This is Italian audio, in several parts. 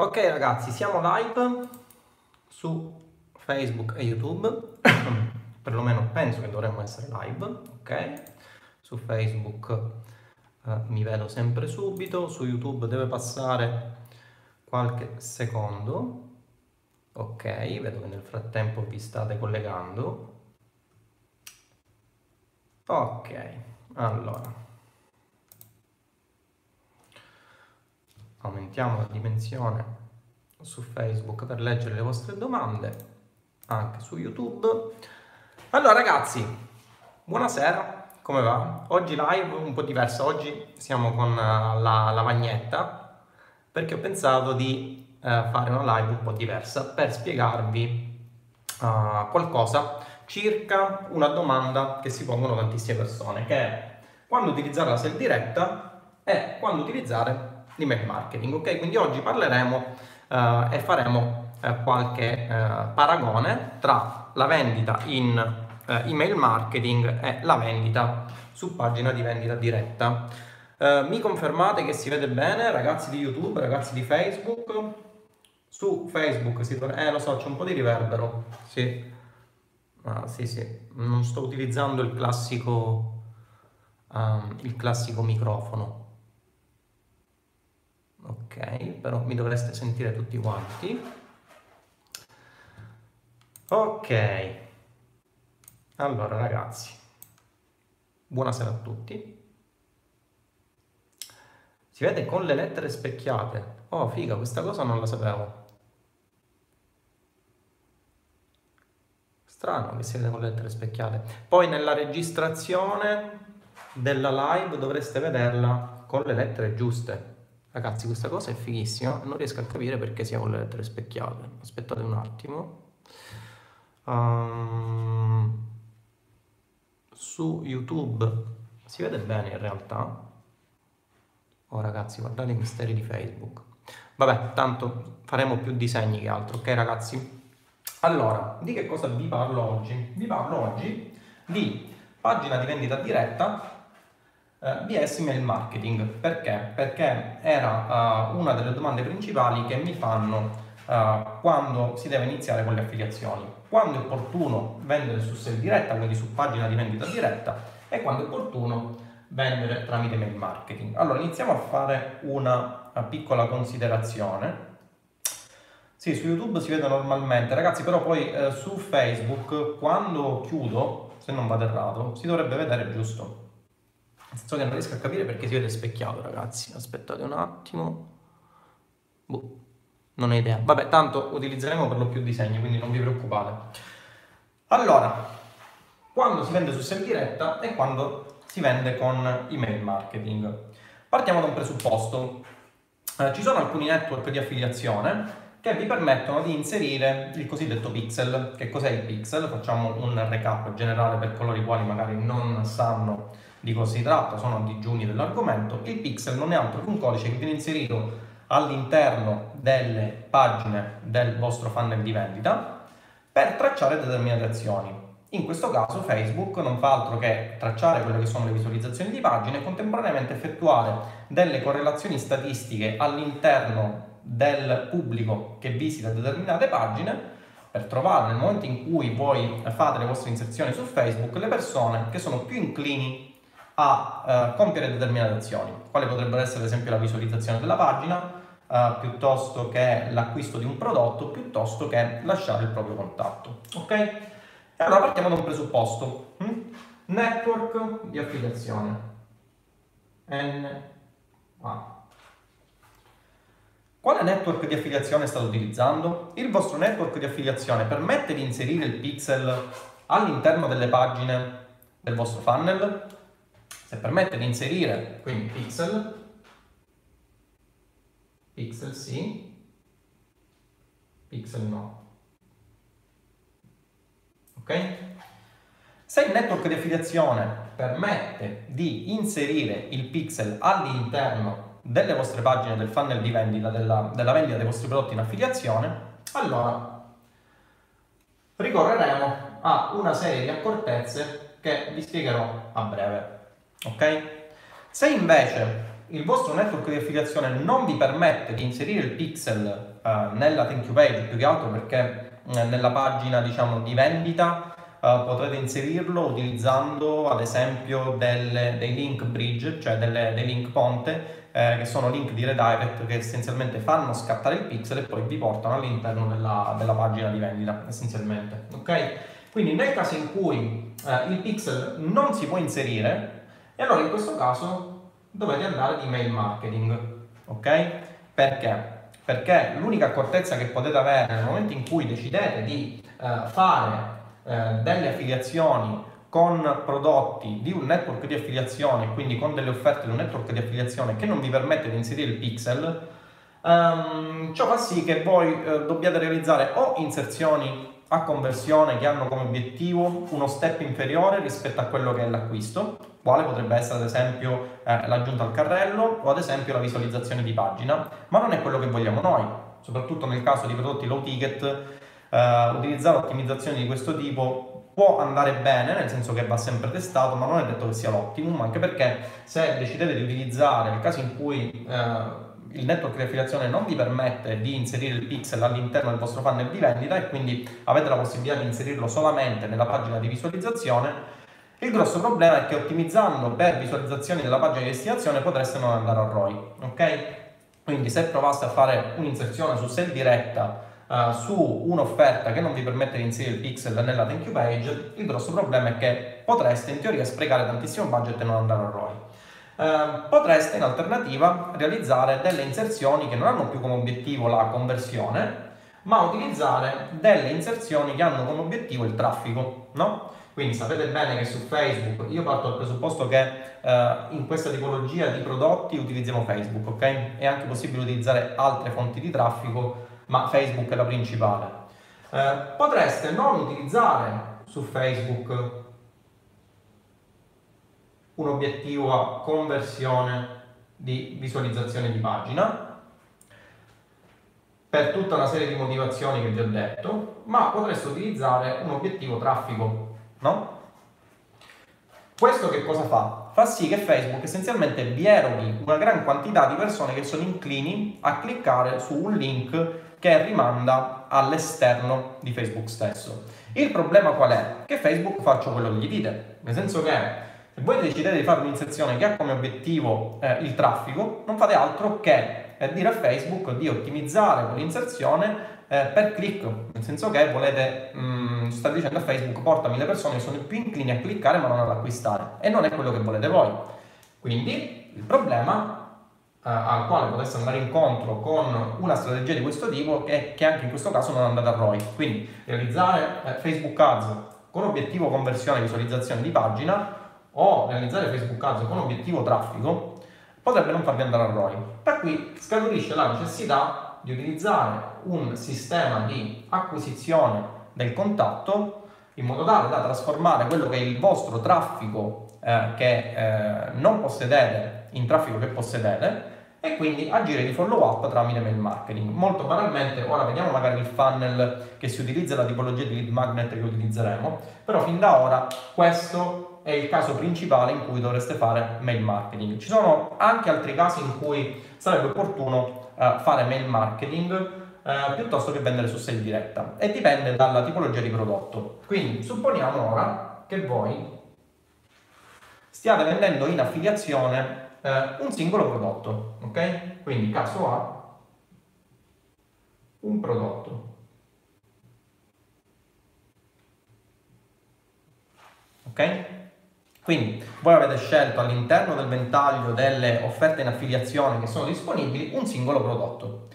Ok ragazzi, siamo live su Facebook e YouTube, perlomeno penso che dovremmo essere live, ok? Su Facebook eh, mi vedo sempre subito, su YouTube deve passare qualche secondo, ok? Vedo che nel frattempo vi state collegando. Ok, allora. Aumentiamo la dimensione su Facebook per leggere le vostre domande, anche su YouTube. Allora ragazzi, buonasera, come va? Oggi live un po' diversa, oggi siamo con eh, la lavagnetta perché ho pensato di uh, fare una live un po' diversa per spiegarvi uh, qualcosa circa una domanda che si pongono tantissime persone, che è quando utilizzare la sell diretta e quando utilizzare l'email marketing. Ok, quindi oggi parleremo eh, e faremo eh, qualche eh, paragone tra la vendita in eh, email marketing e la vendita su pagina di vendita diretta. Eh, mi confermate che si vede bene, ragazzi di YouTube, ragazzi di Facebook? Su Facebook si torna... Eh, lo so, c'è un po' di riverbero. Sì. Ah, sì, sì. Non sto utilizzando il classico, um, il classico microfono ok però mi dovreste sentire tutti quanti. Ok. Allora ragazzi. Buonasera a tutti. Si vede con le lettere specchiate. Oh figa questa cosa non la sapevo. Strano che si vede con le lettere specchiate. Poi nella registrazione della live dovreste vederla con le lettere giuste Ragazzi, questa cosa è fighissima, non riesco a capire perché sia con le lettere specchiate. Aspettate un attimo. Um, su YouTube si vede bene in realtà. Oh ragazzi, guardate i misteri di Facebook. Vabbè, tanto faremo più disegni che altro, ok ragazzi? Allora, di che cosa vi parlo oggi? Vi parlo oggi di pagina di vendita diretta eh, BS Email Marketing. Perché? Perché era uh, una delle domande principali che mi fanno uh, quando si deve iniziare con le affiliazioni. Quando è opportuno vendere su sell diretta, quindi su pagina di vendita diretta, e quando è opportuno vendere tramite mail marketing. Allora, iniziamo a fare una, una piccola considerazione. Sì, su YouTube si vede normalmente, ragazzi, però poi eh, su Facebook, quando chiudo, se non vado errato, si dovrebbe vedere giusto. So che non riesco a capire perché si vede specchiato, ragazzi. Aspettate un attimo. Boh, non ho idea. Vabbè, tanto utilizzeremo per lo più disegni, quindi non vi preoccupate. Allora, quando si vende su sell diretta e quando si vende con email marketing. Partiamo da un presupposto. Eh, ci sono alcuni network di affiliazione che vi permettono di inserire il cosiddetto pixel. Che cos'è il pixel? Facciamo un recap generale per coloro i quali magari non sanno di cosa si tratta, sono digiuni dell'argomento. Il pixel non è altro che un codice che viene inserito all'interno delle pagine del vostro funnel di vendita per tracciare determinate azioni. In questo caso Facebook non fa altro che tracciare quelle che sono le visualizzazioni di pagine e contemporaneamente effettuare delle correlazioni statistiche all'interno del pubblico che visita determinate pagine per trovare nel momento in cui voi fate le vostre inserzioni su Facebook le persone che sono più inclini a eh, compiere determinate azioni, quali potrebbero essere ad esempio la visualizzazione della pagina, eh, piuttosto che l'acquisto di un prodotto, piuttosto che lasciare il proprio contatto. Ok? E allora partiamo da un presupposto. Hm? Network di affiliazione. NA. Quale network di affiliazione state utilizzando? Il vostro network di affiliazione permette di inserire il pixel all'interno delle pagine del vostro funnel? Se permette di inserire quindi pixel, pixel sì, pixel no. Ok? Se il network di affiliazione permette di inserire il pixel all'interno delle vostre pagine del funnel di vendita, della, della vendita dei vostri prodotti in affiliazione, allora ricorreremo a una serie di accortezze che vi spiegherò a breve. Ok? Se invece il vostro network di affiliazione non vi permette di inserire il pixel uh, nella thank you page, più che altro perché uh, nella pagina diciamo, di vendita uh, potrete inserirlo utilizzando ad esempio delle, dei link bridge, cioè delle, dei link ponte, eh, che sono link di redirect che essenzialmente fanno scattare il pixel e poi vi portano all'interno della, della pagina di vendita, essenzialmente. Ok? Quindi nel caso in cui eh, il pixel non si può inserire, e allora in questo caso dovete andare di mail marketing. Ok? Perché? Perché l'unica accortezza che potete avere nel momento in cui decidete di eh, fare eh, delle affiliazioni con prodotti di un network di affiliazione, quindi con delle offerte di un network di affiliazione che non vi permette di inserire il pixel, um, ciò fa sì che voi eh, dobbiate realizzare o inserzioni a conversione che hanno come obiettivo uno step inferiore rispetto a quello che è l'acquisto, quale potrebbe essere ad esempio eh, l'aggiunta al carrello o ad esempio la visualizzazione di pagina, ma non è quello che vogliamo noi, soprattutto nel caso di prodotti low ticket Uh, utilizzare ottimizzazioni di questo tipo può andare bene, nel senso che va sempre testato, ma non è detto che sia l'optimum, anche perché se decidete di utilizzare, nel caso in cui uh, il network di affiliazione non vi permette di inserire il pixel all'interno del vostro funnel di vendita e quindi avete la possibilità di inserirlo solamente nella pagina di visualizzazione, il grosso problema è che ottimizzando per visualizzazioni della pagina di destinazione potreste non andare a ROI, ok? Quindi se provaste a fare un'inserzione su sell diretta uh, su un'offerta che non vi permette di inserire il pixel nella thank you page, il grosso problema è che potreste in teoria sprecare tantissimo budget e non andare a ROI. Uh, potreste in alternativa realizzare delle inserzioni che non hanno più come obiettivo la conversione, ma utilizzare delle inserzioni che hanno come obiettivo il traffico, no? Quindi sapete bene che su Facebook io parto dal presupposto che uh, in questa tipologia di prodotti utilizziamo Facebook, ok? È anche possibile utilizzare altre fonti di traffico ma Facebook è la principale. Eh, potreste non utilizzare su Facebook un obiettivo a conversione di visualizzazione di pagina per tutta una serie di motivazioni che vi ho detto, ma potreste utilizzare un obiettivo traffico, no? Questo che cosa fa? Fa sì che Facebook essenzialmente vi eroghi una gran quantità di persone che sono inclini a cliccare su un link che rimanda all'esterno di Facebook stesso. Il problema qual è? Che Facebook faccia quello che gli dite, nel senso che voi decidete di fare un'inserzione che ha come obiettivo eh, il traffico, non fate altro che eh, dire a Facebook di ottimizzare quell'inserzione eh, per click, nel senso che volete, mh, mm, state dicendo a Facebook portami le persone che sono più inclini a cliccare ma non ad acquistare e non è quello che volete voi. Quindi il problema eh, al quale potesse andare incontro con una strategia di questo tipo che, che anche in questo caso non è andata a ROI. Quindi realizzare eh, Facebook Ads con obiettivo conversione e visualizzazione di pagina o realizzare Facebook Ads con obiettivo traffico potrebbe non farvi andare a ROI. Da qui scaturisce la necessità di utilizzare un sistema di acquisizione del contatto in modo tale da trasformare quello che è il vostro traffico eh, che eh, non possedete in traffico che possedete e quindi agire di follow up tramite mail marketing. Molto banalmente, ora vediamo magari il funnel che si utilizza, la tipologia di lead magnet che utilizzeremo, però fin da ora questo è il caso principale in cui dovreste fare mail marketing. Ci sono anche altri casi in cui sarebbe opportuno uh, fare mail marketing uh, piuttosto che vendere su sale diretta e dipende dalla tipologia di prodotto. Quindi supponiamo ora che voi stiate vendendo in affiliazione eh, un singolo prodotto, ok? Quindi caso A, un prodotto. Ok? Quindi voi avete scelto all'interno del ventaglio delle offerte in affiliazione che sono disponibili un singolo prodotto.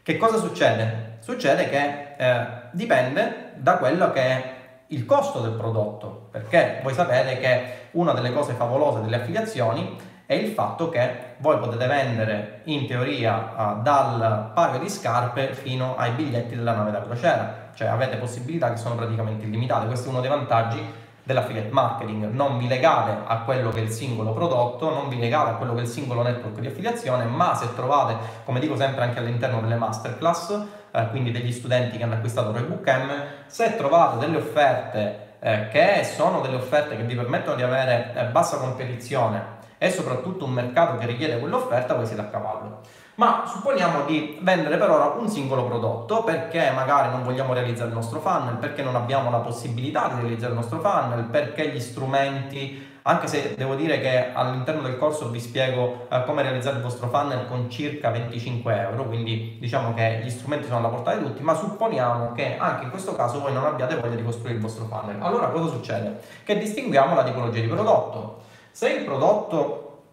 Che cosa succede? Succede che eh, dipende da quello che è il costo del prodotto, perché voi sapete che una delle cose favolose delle affiliazioni è il fatto che voi potete vendere in teoria uh, dal paio di scarpe fino ai biglietti della nave da crociera, cioè avete possibilità che sono praticamente illimitate. Questo è uno dei vantaggi dell'affiliate marketing, non vi legate a quello che è il singolo prodotto, non vi legate a quello che è il singolo network di affiliazione, ma se trovate, come dico sempre anche all'interno delle masterclass, eh, quindi degli studenti che hanno acquistato Roybook M, se trovate delle offerte eh, che sono delle offerte che vi permettono di avere eh, bassa competizione e soprattutto un mercato che richiede quell'offerta, voi siete a cavallo. Ma supponiamo di vendere per ora un singolo prodotto perché magari non vogliamo realizzare il nostro funnel, perché non abbiamo la possibilità di realizzare il nostro funnel, perché gli strumenti anche se devo dire che all'interno del corso vi spiego eh, come realizzare il vostro funnel con circa 25 euro, quindi diciamo che gli strumenti sono alla portata di tutti, ma supponiamo che anche in questo caso voi non abbiate voglia di costruire il vostro funnel. Allora cosa succede? Che distinguiamo la tipologia di prodotto. Se il prodotto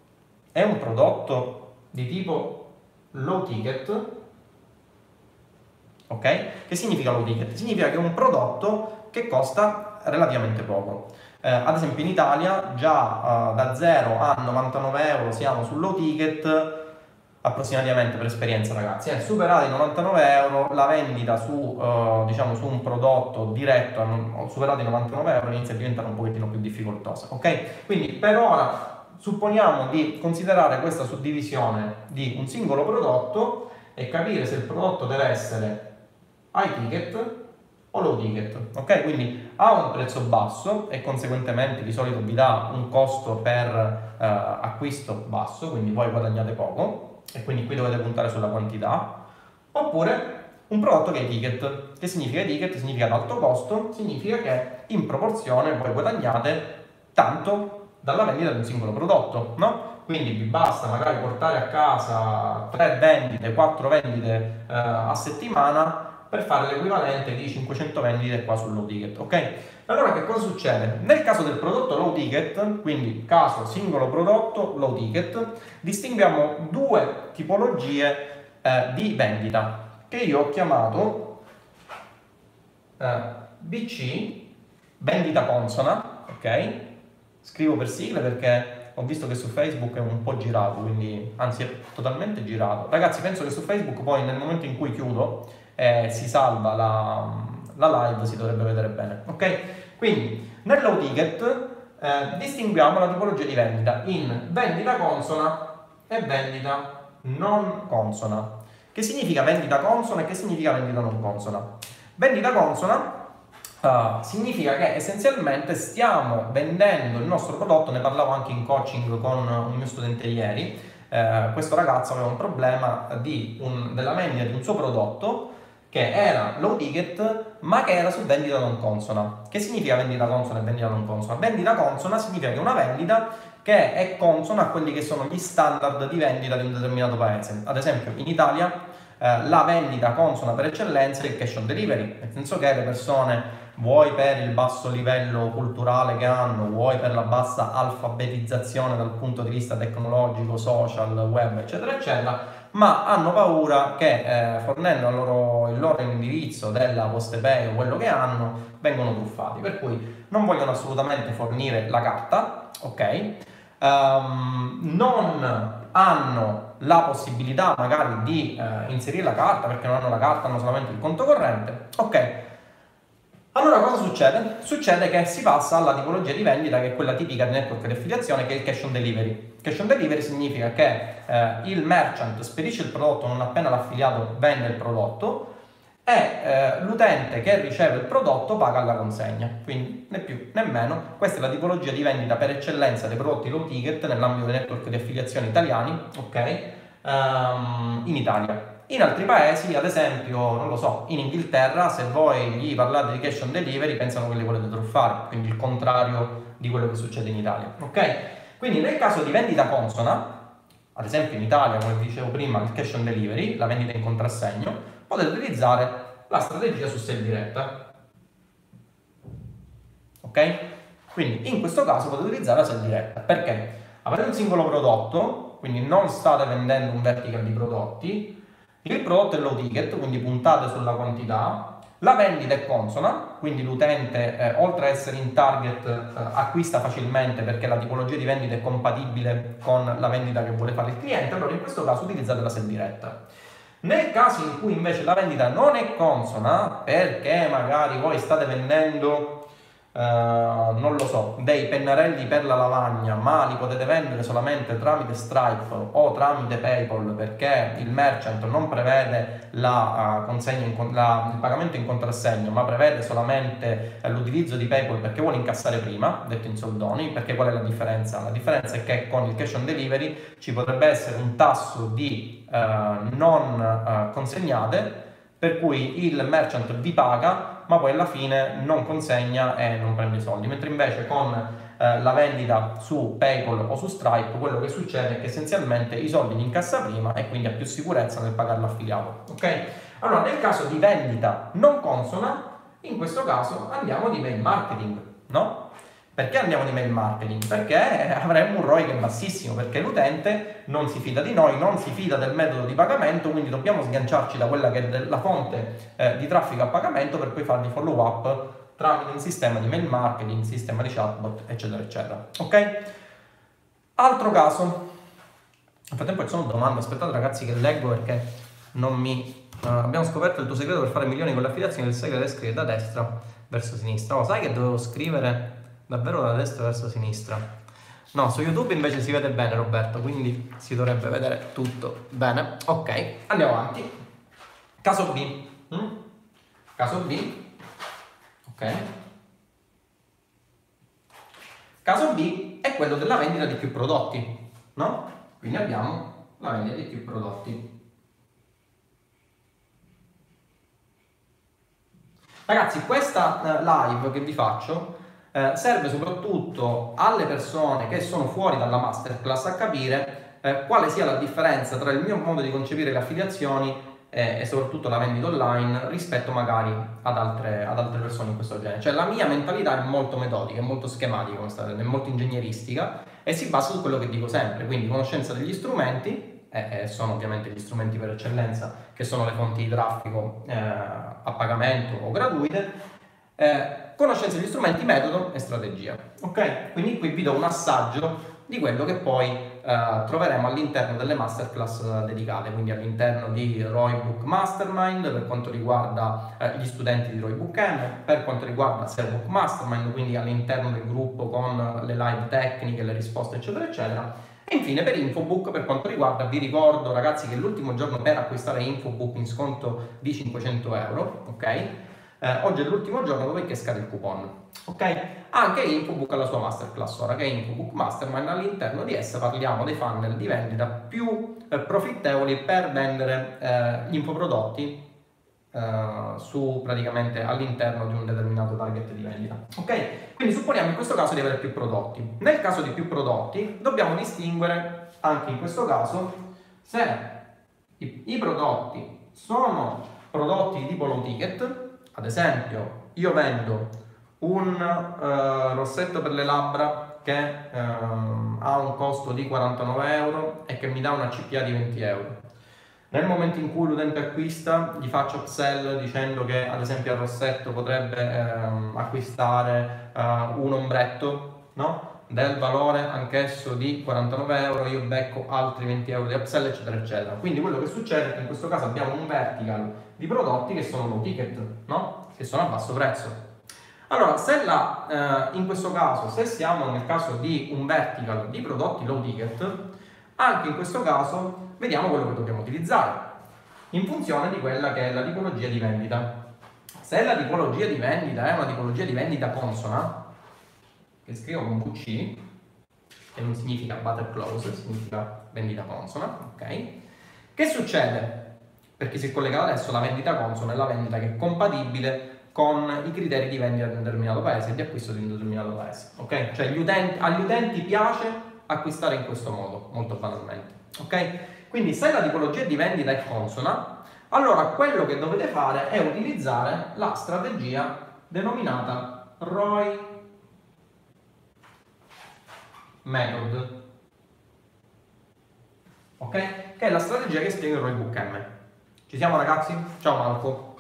è un prodotto di tipo low ticket, ok? Che significa low ticket? Significa che è un prodotto che costa relativamente poco. Eh, ad esempio in Italia già uh, da 0 a 99 euro siamo sul low ticket approssimativamente per esperienza ragazzi, eh, superati i 99 euro la vendita su, uh, diciamo, su un prodotto diretto a superati i 99 euro inizia a diventare un pochettino più difficoltosa, ok? Quindi per ora supponiamo di considerare questa suddivisione di un singolo prodotto e capire se il prodotto deve essere high ticket o low ticket, ok? Quindi ha un prezzo basso e conseguentemente di solito vi dà un costo per eh, acquisto basso, quindi voi guadagnate poco e quindi qui dovete puntare sulla quantità, oppure un prodotto che è ticket. Che significa ticket? Significa ad alto costo, significa che in proporzione voi guadagnate tanto dalla vendita di un singolo prodotto, no? Quindi vi basta magari portare a casa 3 vendite, 4 vendite eh, a settimana per fare l'equivalente di 500 vendite qua sul low ticket, ok? Allora che cosa succede? Nel caso del prodotto low ticket, quindi caso singolo prodotto low ticket, distinguiamo due tipologie eh, di vendita che io ho chiamato eh, BC, vendita consona, ok? Scrivo per sigle perché ho visto che su Facebook è un po' girato, quindi anzi è totalmente girato. Ragazzi, penso che su Facebook poi nel momento in cui chiudo eh, si salva la, la, live, si dovrebbe vedere bene. Ok? Quindi nel low ticket eh, distinguiamo la tipologia di vendita in vendita consona e vendita non consona. Che significa vendita consona e che significa vendita non consona? Vendita consona Significa che essenzialmente stiamo vendendo il nostro prodotto, ne parlavo anche in coaching con un mio studente ieri, uh, questo ragazzo aveva un problema un, della vendita di un suo prodotto che era low ticket ma che era su vendita non consona. Che significa vendita consona e vendita non consona? Vendita consona significa che è una vendita che è consona a quelli che sono gli standard di vendita di un determinato paese. Ad esempio in Italia eh, la vendita consona per eccellenza è il cash on delivery, nel senso che le persone vuoi per il basso livello culturale che hanno, vuoi per la bassa alfabetizzazione dal punto di vista tecnologico, social, web, eccetera, eccetera, ma hanno paura che eh, fornendo loro, il loro indirizzo della PostePay o quello che hanno, vengono truffati. Per cui non vogliono assolutamente fornire la carta, ok? Um, non hanno la possibilità magari di eh, inserire la carta perché non hanno la carta, hanno solamente il conto corrente, ok? Allora cosa succede? Succede che si passa alla tipologia di vendita che è quella tipica di network di affiliazione che è il cash on delivery. Cash on delivery significa che eh, il merchant spedisce il prodotto non appena l'affiliato vende il prodotto e eh, l'utente che riceve il prodotto paga alla consegna. Quindi né più né meno, questa è la tipologia di vendita per eccellenza dei prodotti low ticket nell'ambito dei network di affiliazione italiani, ok? Um, in Italia. In altri paesi, ad esempio, non lo so, in Inghilterra, se voi gli parlate di cash on delivery, pensano che li volete truffare, quindi il contrario di quello che succede in Italia. Ok? Quindi nel caso di vendita consona, ad esempio in Italia, come dicevo prima, il cash on delivery, la vendita in contrassegno, potete utilizzare la strategia su sell diretta. Ok? Quindi in questo caso potete utilizzare la sell diretta. Perché? Avete un singolo prodotto, quindi non state vendendo un vertical di prodotti, il prodotto è low ticket, quindi puntate sulla quantità. La vendita è consona, quindi l'utente eh, oltre ad essere in target eh, acquista facilmente perché la tipologia di vendita è compatibile con la vendita che vuole fare il cliente, allora in questo caso utilizzate la sell diretta. Nel caso in cui invece la vendita non è consona, perché magari voi state vendendo, uh, non lo so, dei pennarelli per la lavagna, ma li potete vendere solamente tramite Stripe o tramite PayPal perché il merchant non prevede la, uh, consegna in, la, il pagamento in contrassegno, ma prevede solamente uh, l'utilizzo di PayPal perché vuole incassare prima, detto in soldoni, perché qual è la differenza? La differenza è che con il cash on delivery ci potrebbe essere un tasso di non consegnate per cui il merchant vi paga ma poi alla fine non consegna e non prende i soldi, mentre invece con eh, la vendita su PayPal o su Stripe quello che succede è che essenzialmente i soldi li incassa prima e quindi ha più sicurezza nel pagare l'affiliato. Ok? Allora, nel caso di vendita non consona, in questo caso andiamo di mail marketing, no? Perché andiamo di mail marketing? Perché avremmo un ROI che è bassissimo, perché l'utente non si fida di noi, non si fida del metodo di pagamento, quindi dobbiamo sganciarci da quella che è la fonte eh, di traffico a pagamento per poi fargli follow up tramite un sistema di mail marketing, sistema di chatbot, eccetera, eccetera. Ok? Altro caso. Nel frattempo ci sono domande, aspettate ragazzi che leggo perché non mi... Uh, abbiamo scoperto il tuo segreto per fare milioni con l'affiliazione, il segreto è scrivere da destra verso sinistra. Oh, sai che dovevo scrivere davvero da destra verso sinistra. No, su YouTube invece si vede bene Roberto, quindi si dovrebbe vedere tutto bene. Ok, andiamo avanti. Caso B. Mm? Caso B. Ok. Caso B è quello della vendita di più prodotti, no? Quindi abbiamo la vendita di più prodotti. Ragazzi, questa eh, live che vi faccio eh, serve soprattutto alle persone che sono fuori dalla masterclass a capire eh, quale sia la differenza tra il mio modo di concepire le affiliazioni eh, e soprattutto la vendita online rispetto magari ad altre, ad altre, persone in questo genere. Cioè la mia mentalità è molto metodica, è molto schematica, è molto ingegneristica e si basa su quello che dico sempre, quindi conoscenza degli strumenti, e sono ovviamente gli strumenti per eccellenza che sono le fonti di traffico eh, a pagamento o gratuite, eh, conoscenza degli strumenti, metodo e strategia. Ok? Quindi qui vi do un assaggio di quello che poi eh, troveremo all'interno delle masterclass dedicate, quindi all'interno di Roybook Mastermind per quanto riguarda eh, gli studenti di Roybook M, per quanto riguarda Serbook Mastermind, quindi all'interno del gruppo con le live tecniche, le risposte eccetera eccetera. E infine per Infobook per quanto riguarda, vi ricordo ragazzi che l'ultimo giorno per acquistare Infobook in sconto di 500 euro, ok? Eh, oggi è l'ultimo giorno dove scade il coupon. Ok? Anche Infobook ha la sua masterclass ora, che è Infobook Mastermind. All'interno di essa parliamo dei funnel di vendita più eh, profittevoli per vendere eh, gli infoprodotti eh, su praticamente all'interno di un determinato target di vendita. Ok? Quindi supponiamo in questo caso di avere più prodotti. Nel caso di più prodotti dobbiamo distinguere anche in questo caso se i, i prodotti sono prodotti di tipo low ticket ad esempio, io vendo un uh, rossetto per le labbra che uh, ha un costo di 49 euro e che mi dà una CPA di 20 euro. Nel momento in cui l'utente acquista, gli faccio upsell dicendo che ad esempio al rossetto potrebbe acquistare eh, un ombretto, no? Del valore anch'esso di 49 euro, io becco altri 20 euro di upsell, eccetera, eccetera. Quindi quello che succede è che in questo caso abbiamo un vertical di prodotti che sono low ticket, no? Che sono a basso prezzo. Allora, se la, eh, in questo caso, se siamo nel caso di un vertical di prodotti low ticket, anche in questo caso vediamo quello che dobbiamo utilizzare in funzione di quella che è la tipologia di vendita. Se la tipologia di vendita è una tipologia di vendita consona, che scrivo con VC, che non significa butter close, significa vendita consona, ok? Che succede? Per chi si è collegato adesso, la vendita consona è la vendita che è compatibile con i criteri di vendita di un determinato paese e di acquisto di un determinato paese, ok? Cioè utenti, agli utenti piace acquistare in questo modo, molto banalmente, ok? Quindi se la tipologia di vendita è consona, allora quello che dovete fare è utilizzare la strategia denominata ROI method. Ok? Che è la strategia che spiego in Roybook M. Ci siamo ragazzi? Ciao Marco.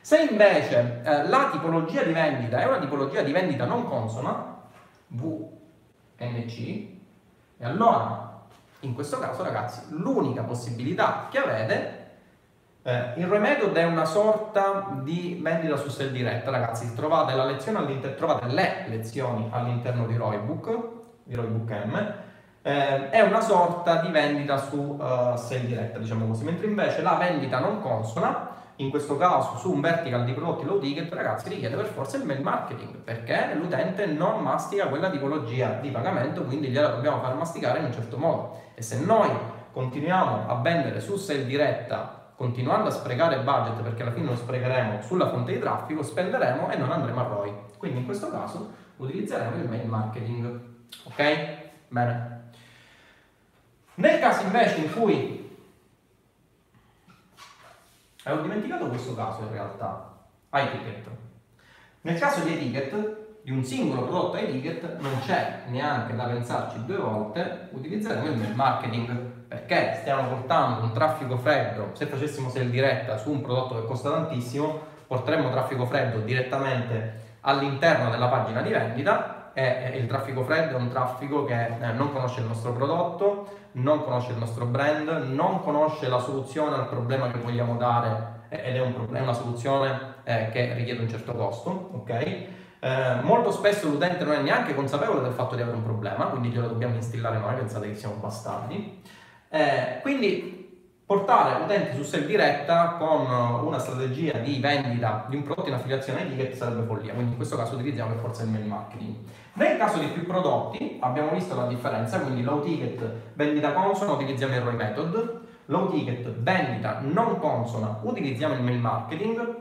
Se invece eh, la tipologia di vendita è una tipologia di vendita non consona, VNC, e allora in questo caso ragazzi l'unica possibilità che avete Eh, il Remethod è una sorta di vendita su sell diretta, ragazzi. Trovate, trovate le lezioni all'interno di Roybook, di Roybook M. Eh, è una sorta di vendita su uh, sell diretta, diciamo così. Mentre invece la vendita non consona, in questo caso su un vertical di prodotti low ticket, ragazzi, richiede per forza il mail marketing, perché l'utente non mastica quella tipologia di pagamento, quindi gliela dobbiamo far masticare in un certo modo. E se noi continuiamo a vendere su sell diretta continuando a sprecare budget perché alla fine lo sprecheremo sulla fonte di traffico, spenderemo e non andremo a ROI. Quindi in questo caso utilizzeremo il mail marketing. Ok? Bene. Nel caso invece in cui avevo dimenticato questo caso in realtà, eticket. Nel caso di eticket, di un singolo prodotto eticket, non c'è neanche da pensarci due volte, utilizzeremo il mail marketing perché stiamo portando un traffico freddo, se facessimo sell diretta su un prodotto che costa tantissimo, porteremmo traffico freddo direttamente all'interno della pagina di vendita e il traffico freddo è un traffico che eh, non conosce il nostro prodotto, non conosce il nostro brand, non conosce la soluzione al problema che vogliamo dare ed è, un problema, una soluzione eh, che richiede un certo costo, ok? Eh, molto spesso l'utente non è neanche consapevole del fatto di avere un problema, quindi glielo dobbiamo instillare noi, pensate che siamo bastardi. Eh, quindi portare utenti su sell diretta con una strategia di vendita di un prodotto in affiliazione ai ticket sarebbe follia, quindi in questo caso utilizziamo per forza il mail marketing. Nel caso di più prodotti abbiamo visto la differenza, quindi low ticket vendita consona utilizziamo il ROI method, low ticket vendita non consona utilizziamo il mail marketing.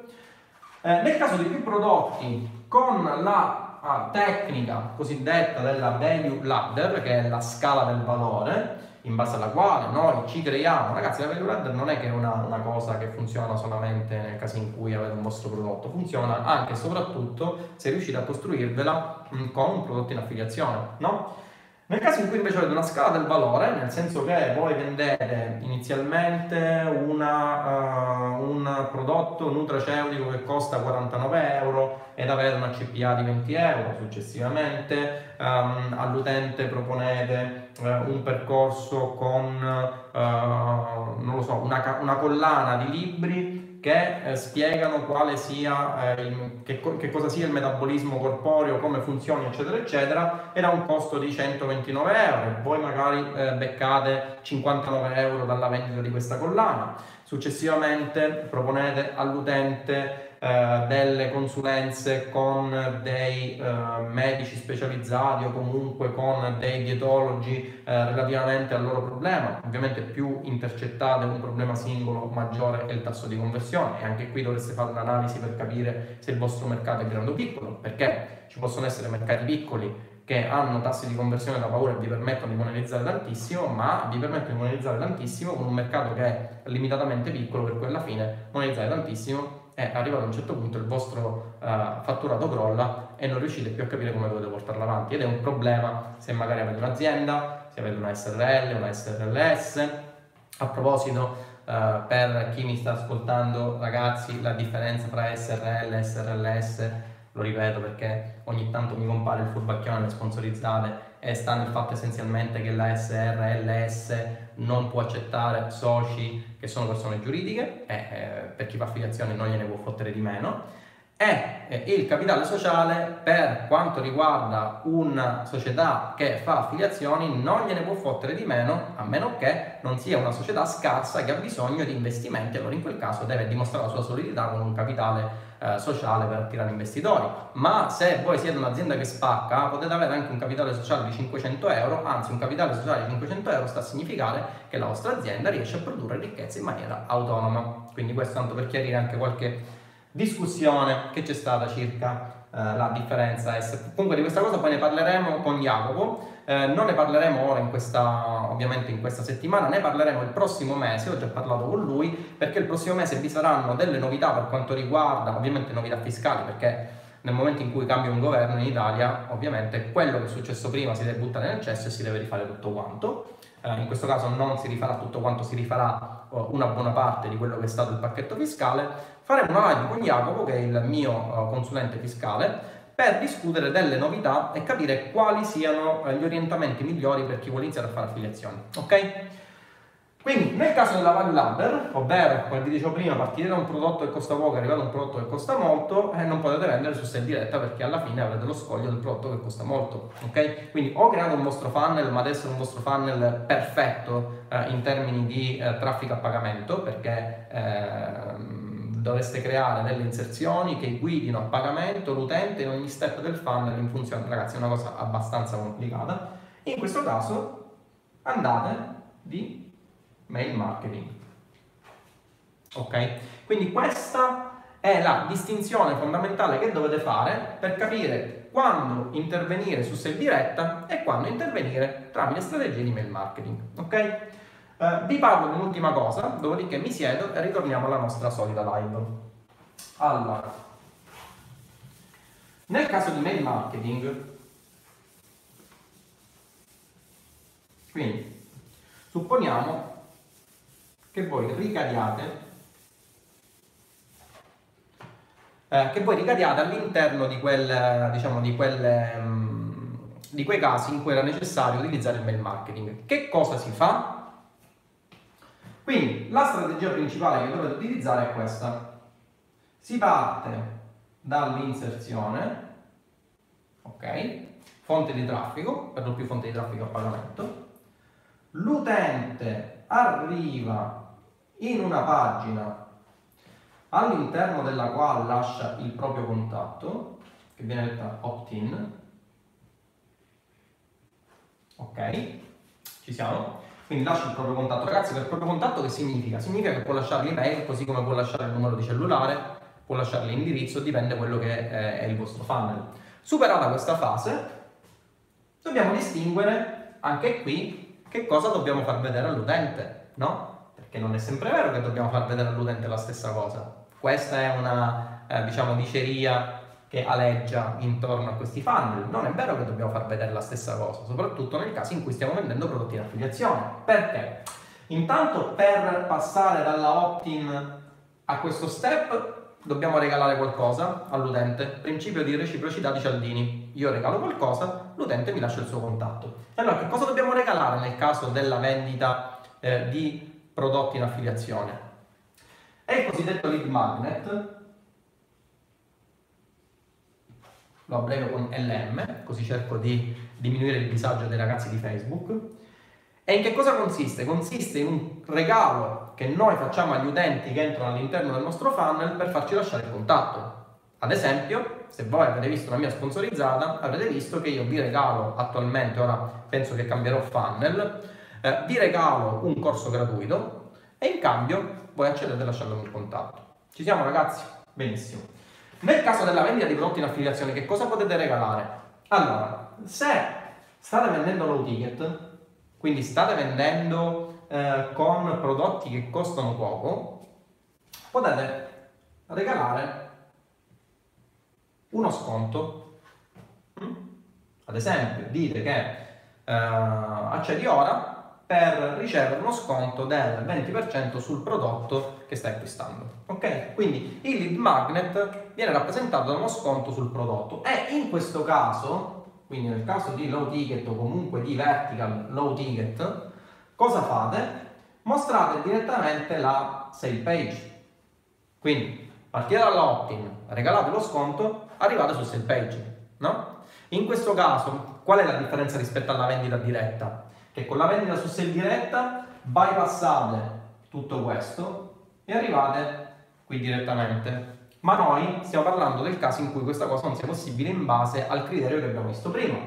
Eh, nel caso di più prodotti con la ah, tecnica cosiddetta della value ladder, che è la scala del valore, in base alla quale noi ci creiamo. Ragazzi, la value ladder non è che è una, una, cosa che funziona solamente nel caso in cui avete un vostro prodotto, funziona anche e soprattutto se riuscite a costruirvela con un prodotto in affiliazione, no? Nel caso in cui invece avete una scala del valore, nel senso che voi vendete inizialmente una, uh, un prodotto nutraceutico che costa 49 euro ed avete una CPA di 20 euro, successivamente um, all'utente proponete uh, un percorso con uh, so, una, una collana di libri che eh, spiegano quale sia, eh, il, che, che, cosa sia il metabolismo corporeo, come funzioni, eccetera, eccetera, ed ha un costo di 129 euro. Voi magari eh, beccate 59 euro dalla vendita di questa collana. Successivamente proponete all'utente eh, delle consulenze con dei eh, medici specializzati o comunque con dei dietologi eh, relativamente al loro problema. Ovviamente più intercettate un problema singolo, maggiore è il tasso di conversione e anche qui dovreste fare un'analisi per capire se il vostro mercato è grande o piccolo, perché ci possono essere mercati piccoli che hanno tassi di conversione da paura e vi permettono di monetizzare tantissimo, ma vi permettono di monetizzare tantissimo con un mercato che è limitatamente piccolo, per cui alla fine monetizzare tantissimo e arrivato a un certo punto il vostro uh, fatturato crolla e non riuscite più a capire come dovete portarlo avanti ed è un problema se magari avete un'azienda, se avete una SRL, una SRLS. A proposito, uh, per chi mi sta ascoltando, ragazzi, la differenza tra SRL e SRLS, lo ripeto perché ogni tanto mi compare il furbacchione nelle sponsorizzate e sta nel fatto essenzialmente che la SRLS non può accettare soci che sono persone giuridiche, e eh, per chi fa affiliazione non gliene può fottere di meno, eh, il capitale sociale per quanto riguarda una società che fa affiliazioni non gliene può fottere di meno a meno che non sia una società scarsa che ha bisogno di investimenti allora in quel caso deve dimostrare la sua solidità con un capitale eh, sociale per attirare investitori. Ma se voi siete un'azienda che spacca, potete avere anche un capitale sociale di 500 euro, anzi un capitale sociale di 500 euro sta a significare che la vostra azienda riesce a produrre ricchezza in maniera autonoma. Quindi questo tanto per chiarire anche qualche discussione che c'è stata circa eh, la differenza. Comunque di questa cosa poi ne parleremo con Jacopo, eh, non ne parleremo ora in questa, ovviamente in questa settimana, ne parleremo il prossimo mese, ho già parlato con lui, perché il prossimo mese vi saranno delle novità per quanto riguarda, ovviamente novità fiscali, perché nel momento in cui cambia un governo in Italia, ovviamente quello che è successo prima si deve buttare nel cesso e si deve rifare tutto quanto. Eh, in questo caso non si rifarà tutto quanto, si rifarà uh, una buona parte di quello che è stato il pacchetto fiscale. Faremo una live con Jacopo, che è il mio uh, consulente fiscale, per discutere delle novità e capire quali siano uh, gli orientamenti migliori per chi vuole iniziare a fare affiliazioni. Ok? Quindi nel caso della value ladder, ovvero come vi dicevo prima, partire da un prodotto che costa poco e arrivare a un prodotto che costa molto, eh, non potete vendere su sell diretta perché alla fine avrete lo scoglio del prodotto che costa molto. Ok? Quindi o create un vostro funnel, ma adesso è un vostro funnel perfetto eh, in termini di eh, traffico a pagamento, perché ehm, dovreste creare delle inserzioni che guidino a pagamento l'utente in ogni step del funnel in funzione, ragazzi, è una cosa abbastanza complicata. In questo caso andate di mail marketing. Ok? Quindi questa è la distinzione fondamentale che dovete fare per capire quando intervenire su sell diretta e quando intervenire tramite strategie di mail marketing. Ok? Uh, vi parlo di un'ultima cosa, dopodiché mi siedo e ritorniamo alla nostra solita live. Allora, nel caso di mail marketing, quindi supponiamo che voi ricadiate eh, che voi ricadiate all'interno di, quel, diciamo, di, quelle, um, di quei casi in cui era necessario utilizzare il mail marketing. Che cosa si fa? Quindi la strategia principale che dovete utilizzare è questa. Si parte dall'inserzione, ok? Fonte di traffico, per lo più fonte di traffico a pagamento. L'utente arriva in una pagina all'interno della quale lascia il proprio contatto, che viene detta opt-in. Ok, ci siamo. Quindi lascia il proprio contatto. Ragazzi, per proprio contatto che significa? Significa che può lasciare l'email così come può lasciare il numero di cellulare, può lasciare l'indirizzo, dipende da quello che è il vostro funnel. Superata questa fase, dobbiamo distinguere anche qui che cosa dobbiamo far vedere all'utente, no? Perché non è sempre vero che dobbiamo far vedere all'utente la stessa cosa. Questa è una, eh, diciamo, diceria che aleggia intorno a questi funnel. Non è vero che dobbiamo far vedere la stessa cosa, soprattutto nel caso in cui stiamo vendendo prodotti in affiliazione. Perché? Intanto per passare dalla opt-in a questo step dobbiamo regalare qualcosa all'utente. Principio di reciprocità di Cialdini. Io regalo qualcosa, l'utente mi lascia il suo contatto. Allora, che cosa dobbiamo regalare nel caso della vendita eh, di prodotti in affiliazione. È il cosiddetto lead magnet, lo abbrevio con LM, così cerco di diminuire il disagio dei ragazzi di Facebook. E in che cosa consiste? Consiste in un regalo che noi facciamo agli utenti che entrano all'interno del nostro funnel per farci lasciare il contatto. Ad esempio, se voi avete visto la mia sponsorizzata, avrete visto che io vi regalo attualmente, ora penso che cambierò funnel, eh, vi regalo un corso gratuito e in cambio voi accedete lasciandomi il contatto. Ci siamo ragazzi? Benissimo. Nel caso della vendita di prodotti in affiliazione, che cosa potete regalare? Allora, se state vendendo low ticket, quindi state vendendo eh, con prodotti che costano poco, potete regalare uno sconto. Mm? Ad esempio, dite che eh, accedi ora per ricevere uno sconto del 20% sul prodotto che stai acquistando. Ok? Quindi il lead magnet viene rappresentato da uno sconto sul prodotto e in questo caso, quindi nel caso di low ticket o comunque di vertical low ticket, cosa fate? Mostrate direttamente la sale page. Quindi partite dall'opt-in, regalate lo sconto, arrivate su sale page, no? In questo caso, qual è la differenza rispetto alla vendita diretta? Che con la vendita su sell diretta bypassate tutto questo e arrivate qui direttamente. Ma noi stiamo parlando del caso in cui questa cosa non sia possibile in base al criterio che abbiamo visto prima.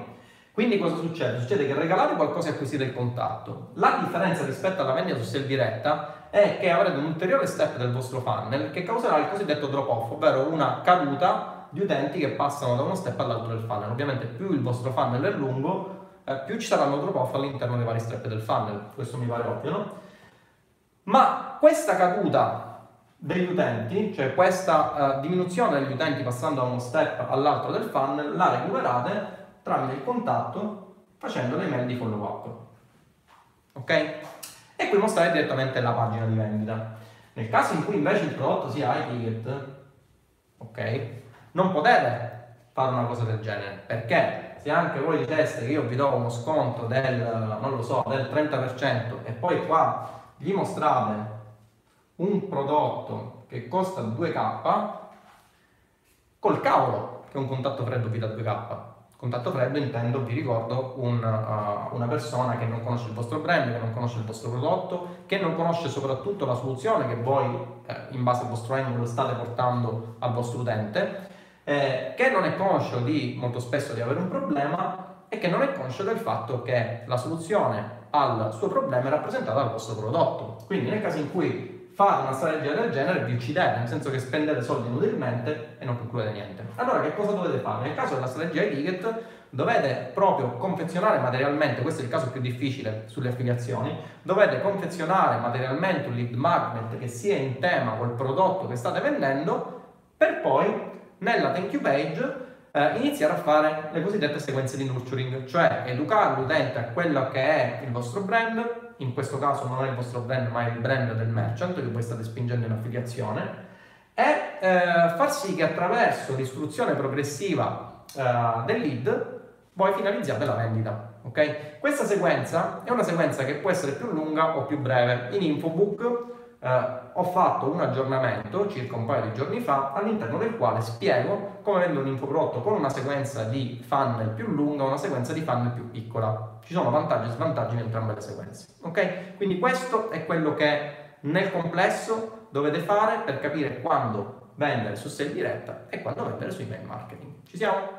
Quindi cosa succede? Succede che regalate qualcosa e acquisite il contatto. La differenza rispetto alla vendita su sell diretta è che avrete un ulteriore step del vostro funnel che causerà il cosiddetto drop off, ovvero una caduta di utenti che passano da uno step all'altro del funnel. Ovviamente più il vostro funnel è lungo, eh, più ci saranno drop off all'interno dei vari step del funnel, questo mi pare ovvio, no? Ma questa caduta degli utenti, cioè questa uh, diminuzione degli utenti passando da uno step all'altro del funnel, la recuperate tramite il contatto facendo le mail di follow up. Ok? E qui mostrare direttamente la pagina di vendita. Nel caso in cui invece il prodotto sia high ticket, ok? Non potete fare una cosa del genere perché se anche voi diceste che io vi do uno sconto del, non lo so, del 30% e poi qua gli mostrate un prodotto che costa 2k, col cavolo che un contatto freddo vi dà 2k. Contatto freddo intendo, vi ricordo, un, uh, una persona che non conosce il vostro brand, che non conosce il vostro prodotto, che non conosce soprattutto la soluzione che voi, eh, in base al vostro angle, state portando al vostro utente, eh, che non è conscio di, molto spesso di avere un problema e che non è conscio del fatto che la soluzione al suo problema è rappresentata dal vostro prodotto. Quindi nel caso in cui fate una strategia del genere vi uccidete, nel senso che spendete soldi inutilmente e non concludete niente. Allora che cosa dovete fare? Nel caso della strategia ticket dovete proprio confezionare materialmente, questo è il caso più difficile sulle affiliazioni, dovete confezionare materialmente un lead magnet che sia in tema col prodotto che state vendendo per poi nella thank you page eh, iniziare a fare le cosiddette sequenze di nurturing, cioè educare l'utente a quello che è il vostro brand, in questo caso non è il vostro brand ma è il brand del merchant che voi state spingendo in affiliazione e eh, far sì che attraverso l'istruzione progressiva eh, del lead voi finalizziate la vendita. Okay? Questa sequenza è una sequenza che può essere più lunga o più breve. In Infobook eh, ho fatto un aggiornamento circa un paio di giorni fa all'interno del quale spiego come vendo un infoprodotto con una sequenza di funnel più lunga e una sequenza di funnel più piccola. Ci sono vantaggi e svantaggi in entrambe le sequenze. Ok? Quindi questo è quello che nel complesso dovete fare per capire quando vendere su sale diretta e quando vendere su email marketing. Ci siamo?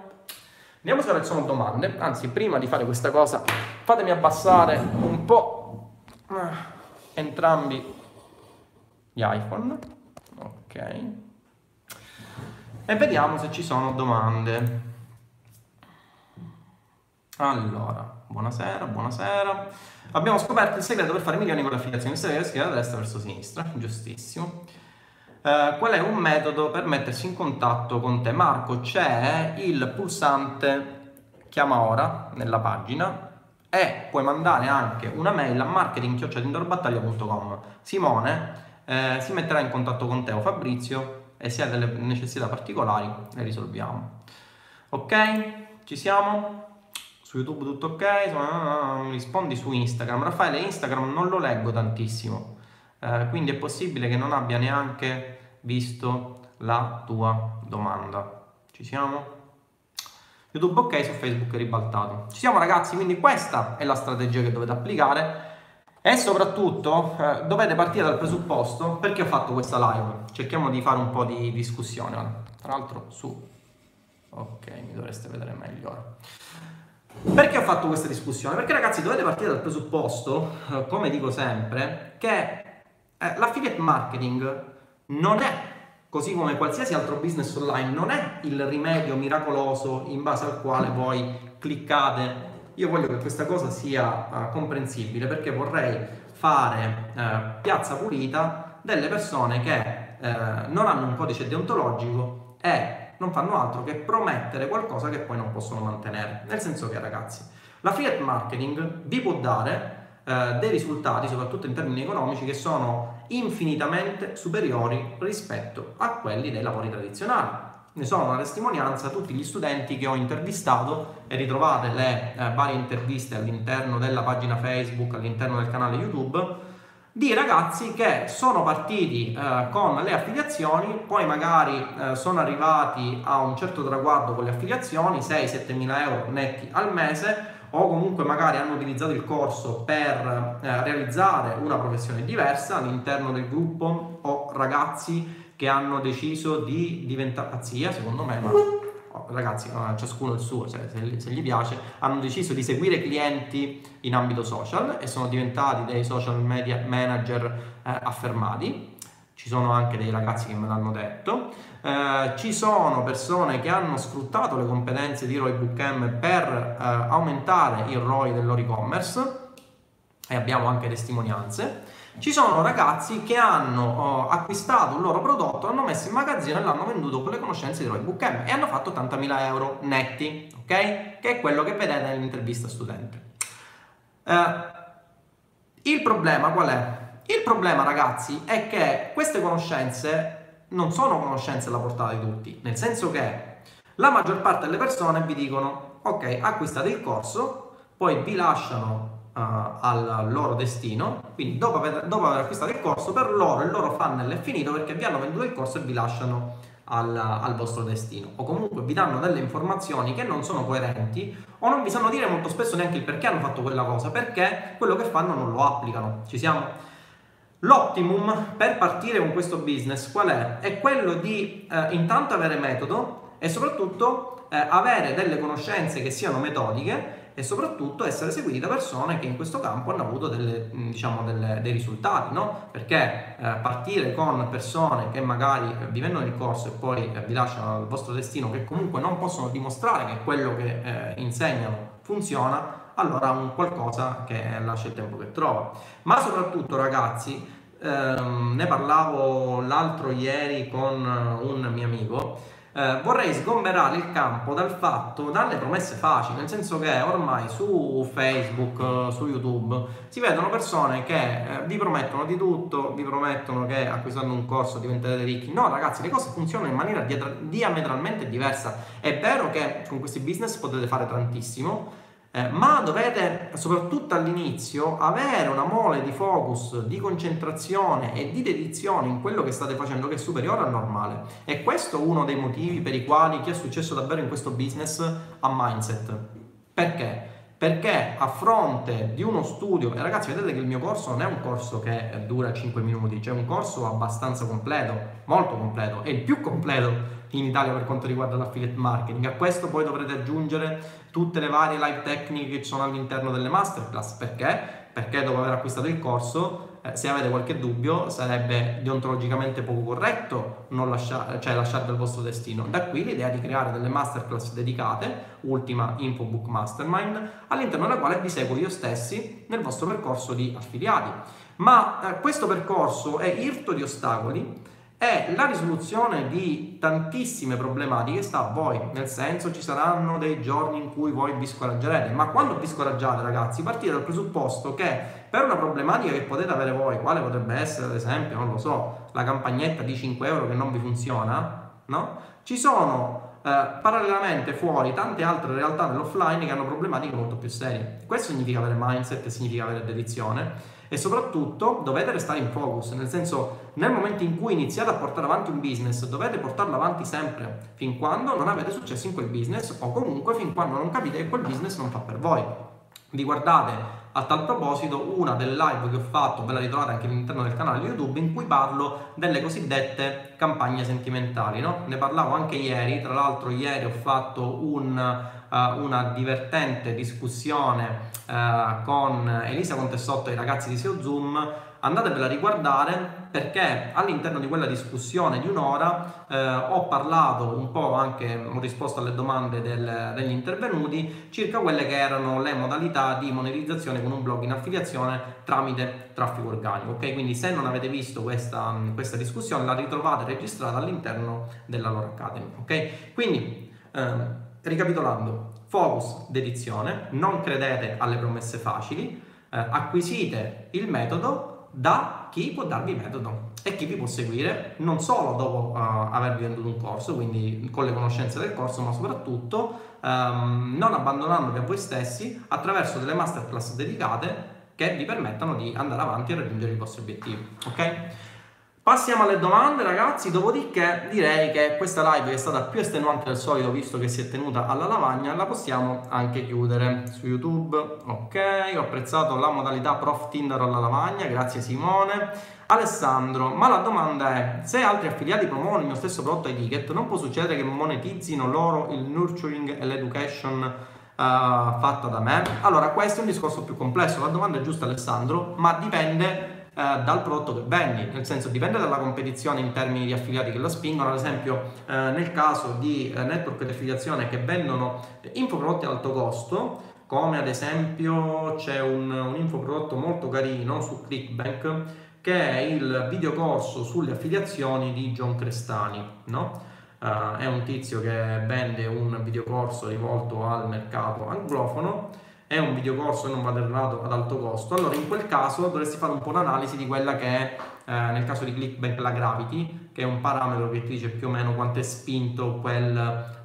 Vedere se sono domande, anzi prima di fare questa cosa fatemi abbassare un po' entrambi gli iPhone. Ok. E vediamo se ci sono domande. Allora, buonasera, buonasera. Abbiamo scoperto il segreto per fare milioni con l'affiliazione seria da destra verso sinistra, giustissimo. Uh, qual è un metodo per mettersi in contatto con te? Marco, c'è il pulsante chiama ora nella pagina e puoi mandare anche una mail a marketing.com Simone eh, si metterà in contatto con te o Fabrizio e se ha delle necessità particolari le risolviamo. Ok? Ci siamo? Su YouTube tutto ok? Rispondi su Instagram. Raffaele, Instagram non lo leggo tantissimo, eh, quindi è possibile che non abbia neanche visto la tua domanda. Ci siamo? YouTube ok, su Facebook ribaltato. Ci siamo ragazzi, quindi questa è la strategia che dovete applicare e soprattutto eh, dovete partire dal presupposto perché ho fatto questa live. Cerchiamo di fare un po' di discussione. Tra l'altro su... Ok, mi dovreste vedere meglio ora. Perché ho fatto questa discussione? Perché ragazzi dovete partire dal presupposto, eh, come dico sempre, che eh, l'affiliate marketing non è, così come qualsiasi altro business online, non è il rimedio miracoloso in base al quale voi cliccate io voglio che questa cosa sia uh, comprensibile perché vorrei fare uh, piazza pulita delle persone che uh, non hanno un codice deontologico e non fanno altro che promettere qualcosa che poi non possono mantenere. Nel senso che, ragazzi, l'affiliate marketing vi può dare dei risultati, soprattutto in termini economici, che sono infinitamente superiori rispetto a quelli dei lavori tradizionali ne sono una testimonianza tutti gli studenti che ho intervistato e ritrovate le eh, varie interviste all'interno della pagina Facebook, all'interno del canale YouTube di ragazzi che sono partiti eh, con le affiliazioni, poi magari eh, sono arrivati a un certo traguardo con le affiliazioni, 6-7 mila euro netti al mese, o comunque magari hanno utilizzato il corso per eh, realizzare una professione diversa all'interno del gruppo o ragazzi che hanno deciso di diventare pazzia, secondo me, ma oh, ragazzi, no, ciascuno il suo, se, se, gli piace, hanno deciso di seguire clienti in ambito social e sono diventati dei social media manager eh, affermati. Ci sono anche dei ragazzi che me l'hanno detto. Eh, ci sono persone che hanno sfruttato le competenze di ROI Bookcam per eh, aumentare il ROI del loro e-commerce e abbiamo anche testimonianze. Ci sono ragazzi che hanno oh, acquistato un loro prodotto, l'hanno messo in magazzino e l'hanno venduto con le conoscenze di Roy Bookcam e hanno fatto 80.000 euro netti, ok? Che è quello che vedete nell'intervista studente. Eh, il problema qual è? Il problema, ragazzi, è che queste conoscenze non sono conoscenze alla portata di tutti, nel senso che la maggior parte delle persone vi dicono ok, acquistate il corso, poi vi lasciano al loro destino, quindi dopo aver, dopo aver, acquistato il corso, per loro il loro funnel è finito perché vi hanno venduto il corso e vi lasciano al, al, vostro destino o comunque vi danno delle informazioni che non sono coerenti o non vi sanno dire molto spesso neanche il perché hanno fatto quella cosa, perché quello che fanno non lo applicano. Ci siamo? L'optimum per partire con questo business qual è? È quello di eh, intanto avere metodo e soprattutto eh, avere delle conoscenze che siano metodiche e soprattutto essere seguiti da persone che in questo campo hanno avuto delle, diciamo, delle, dei risultati, no? Perché eh, partire con persone che magari eh, vi vendono il corso e poi eh, vi lasciano al vostro destino, che comunque non possono dimostrare che quello che eh, insegnano funziona, allora un qualcosa che lascia il tempo che trova. Ma soprattutto ragazzi, ehm, ne parlavo l'altro ieri con un mio amico, eh, vorrei sgomberare il campo dal fatto, dalle promesse facili, nel senso che ormai su Facebook, su YouTube, si vedono persone che eh, vi promettono di tutto, vi promettono che acquistando un corso diventerete ricchi. No ragazzi, le cose funzionano in maniera diametralmente diversa. È vero che con questi business potete fare tantissimo, eh, ma dovete soprattutto all'inizio avere una mole di focus, di concentrazione e di dedizione in quello che state facendo che è superiore al normale. E questo è uno dei motivi per i quali chi è successo davvero in questo business ha mindset. Perché? Perché a fronte di uno studio, e ragazzi vedete che il mio corso non è un corso che dura 5 minuti, c'è un corso abbastanza completo, molto completo, è il più completo in Italia per quanto riguarda l'affiliate marketing. A questo poi dovrete aggiungere tutte le varie live tecniche che ci sono all'interno delle masterclass. Perché? Perché dopo aver acquistato il corso, eh, se avete qualche dubbio, sarebbe deontologicamente poco corretto non lasciare, cioè lasciarvi al vostro destino. Da qui l'idea di creare delle masterclass dedicate, ultima Infobook Mastermind, all'interno della quale vi seguo io stessi nel vostro percorso di affiliati. Ma eh, questo percorso è irto di ostacoli è la risoluzione di tantissime problematiche sta a voi, nel senso ci saranno dei giorni in cui voi vi scoraggerete, ma quando vi scoraggiate ragazzi partite dal presupposto che per una problematica che potete avere voi, quale potrebbe essere ad esempio, non lo so, la campagnetta di 5 euro che non vi funziona, no? Ci sono eh, parallelamente fuori tante altre realtà dell'offline che hanno problematiche molto più serie. Questo significa avere mindset, significa avere dedizione e soprattutto dovete restare in focus, nel senso nel momento in cui iniziate a portare avanti un business dovete portarlo avanti sempre, fin quando non avete successo in quel business o comunque fin quando non capite che quel business non fa per voi. Vi guardate a tal proposito una delle live che ho fatto, ve la ritrovate anche all'interno del canale YouTube, in cui parlo delle cosiddette campagne sentimentali. No? Ne parlavo anche ieri, tra l'altro ieri ho fatto un una divertente discussione uh, con Elisa Contessotto e i ragazzi di SEO Zoom, andatevela a riguardare perché all'interno di quella discussione di un'ora eh, ho parlato un po' anche, ho risposto alle domande del, degli intervenuti circa quelle che erano le modalità di monetizzazione con un blog in affiliazione tramite traffico organico. Ok, quindi se non avete visto questa, questa discussione la ritrovate registrata all'interno della loro Academy. Ok, quindi eh, Ricapitolando, focus dedizione, non credete alle promesse facili, eh, acquisite il metodo da chi può darvi metodo e chi vi può seguire non solo dopo uh, avervi venduto un corso, quindi con le conoscenze del corso, ma soprattutto um, non abbandonandovi a voi stessi attraverso delle masterclass dedicate che vi permettano di andare avanti e raggiungere i vostri obiettivi. Ok? Passiamo alle domande ragazzi, dopodiché direi che questa live che è stata più estenuante del solito visto che si è tenuta alla lavagna la possiamo anche chiudere su YouTube. Ok, ho apprezzato la modalità prof Tinder alla lavagna, grazie Simone. Alessandro, ma la domanda è, se altri affiliati promuovono il mio stesso prodotto ai ticket, non può succedere che monetizzino loro il nurturing e l'education uh, fatta da me? Allora, questo è un discorso più complesso, la domanda è giusta Alessandro, ma dipende dal prodotto che vendi, nel senso dipende dalla competizione in termini di affiliati che lo spingono, ad esempio eh, nel caso di eh, network di affiliazione che vendono infoprodotti ad alto costo, come ad esempio c'è un, un infoprodotto molto carino su Clickbank che è il videocorso sulle affiliazioni di John Crestani, no? Uh, è un tizio che vende un videocorso rivolto al mercato anglofono è un videocorso che non va errato ad alto costo, allora in quel caso dovresti fare un po' un'analisi di quella che è eh, nel caso di Clickbank la gravity, che è un parametro che ti dice più o meno quanto è spinto quel,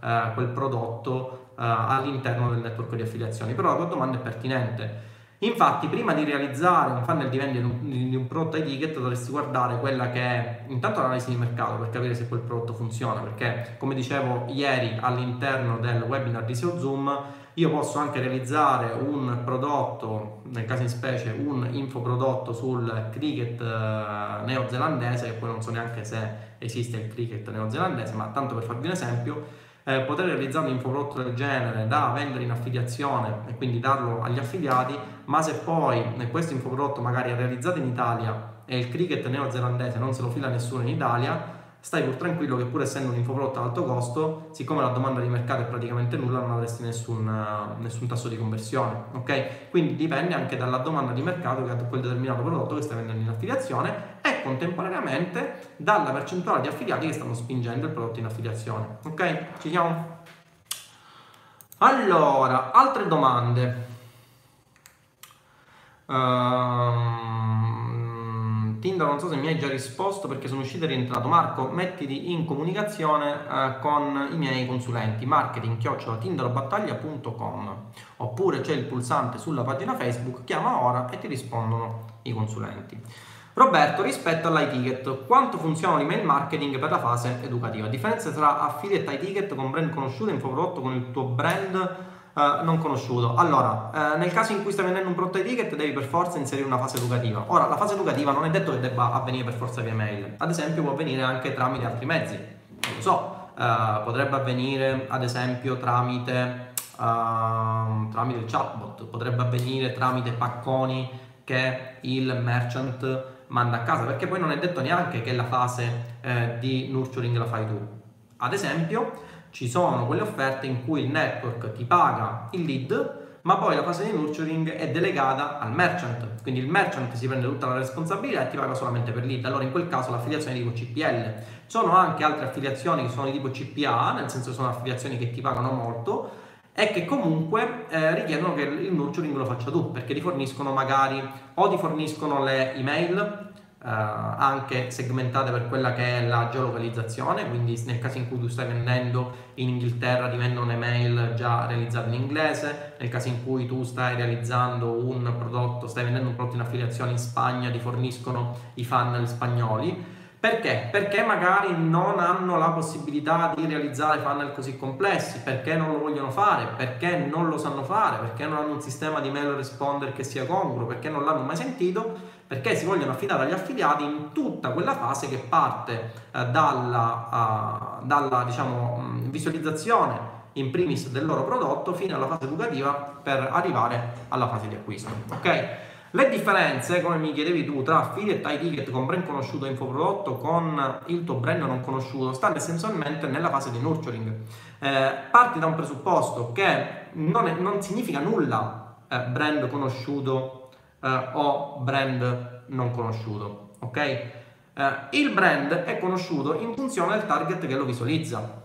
eh, quel prodotto eh, all'interno del network di affiliazioni. Però la tua domanda è pertinente. Infatti, prima di realizzare un funnel di vendita di un prodotto high ticket, dovresti guardare quella che è intanto l'analisi di mercato per capire se quel prodotto funziona. Perché, come dicevo ieri all'interno del webinar di SEO Zoom, io posso anche realizzare un prodotto, nel caso in specie un infoprodotto sul cricket eh, neozelandese, che poi non so neanche se esiste il cricket neozelandese, ma tanto per farvi un esempio eh, poter realizzare un infoprodotto del genere da vendere in affiliazione e quindi darlo agli affiliati, ma se poi questo infoprodotto magari è realizzato in Italia e il cricket neozelandese non se lo fila nessuno in Italia, stai pur tranquillo che pur essendo un infoprodotto ad alto costo, siccome la domanda di mercato è praticamente nulla, non avresti nessun, nessun tasso di conversione, ok? Quindi dipende anche dalla domanda di mercato che ha quel determinato prodotto che stai vendendo in affiliazione e contemporaneamente dalla percentuale di affiliati che stanno spingendo il prodotto in affiliazione, ok? Ci siamo? Allora, altre domande. Um, Tinder non so se mi hai già risposto perché sono uscito e rientrato. Marco, mettiti in comunicazione eh, con i miei consulenti marketing tinderobattaglia.com oppure c'è il pulsante sulla pagina Facebook, chiama ora e ti rispondono i consulenti. Roberto, rispetto all'high ticket, quanto funziona l'email marketing per la fase educativa? Differenza tra affiliate high ticket con brand conosciuto e infoprodotto con il tuo brand Uh, non conosciuto. Allora, uh, nel caso in cui stai vendendo un prodotto ticket devi per forza inserire una fase educativa. Ora, la fase educativa non è detto che debba avvenire per forza via mail, ad esempio può avvenire anche tramite altri mezzi. Non lo so, uh, potrebbe avvenire ad esempio tramite, ehm, tramite il chatbot, potrebbe avvenire tramite pacconi che il merchant manda a casa, perché poi non è detto neanche che la fase eh, di nurturing la fai tu. Ad esempio, ci sono quelle offerte in cui il network ti paga il lead, ma poi la fase di nurturing è delegata al merchant, quindi il merchant si prende tutta la responsabilità e ti paga solamente per lead. Allora in quel caso l'affiliazione è di tipo CPL. Sono anche altre affiliazioni che sono di tipo CPA, nel senso sono affiliazioni che ti pagano molto e che comunque eh, richiedono che il nurturing lo faccia tu, perché ti forniscono magari o ti forniscono le email anche segmentate per quella che è la geolocalizzazione, quindi nel caso in cui tu stai vendendo in Inghilterra ti vendono un'email già realizzata in inglese, nel caso in cui tu stai realizzando un prodotto, stai vendendo un prodotto in affiliazione in Spagna, ti forniscono i funnel spagnoli perché? Perché magari non hanno la possibilità di realizzare funnel così complessi, perché non lo vogliono fare, perché non lo sanno fare, perché non hanno un sistema di mail responder che sia congruo, perché non l'hanno mai sentito, perché si vogliono affidare agli affiliati in tutta quella fase che parte eh, dalla, uh, dalla diciamo, visualizzazione in primis del loro prodotto fino alla fase educativa per arrivare alla fase di acquisto. Ok? Le differenze, come mi chiedevi tu, tra affiliate high ticket con brand conosciuto e infoprodotto con il tuo brand non conosciuto stanno essenzialmente nella fase di nurturing. Eh, parti da un presupposto che non, è, non significa nulla eh, brand conosciuto eh, o brand non conosciuto, ok? Eh, il brand è conosciuto in funzione del target che lo visualizza.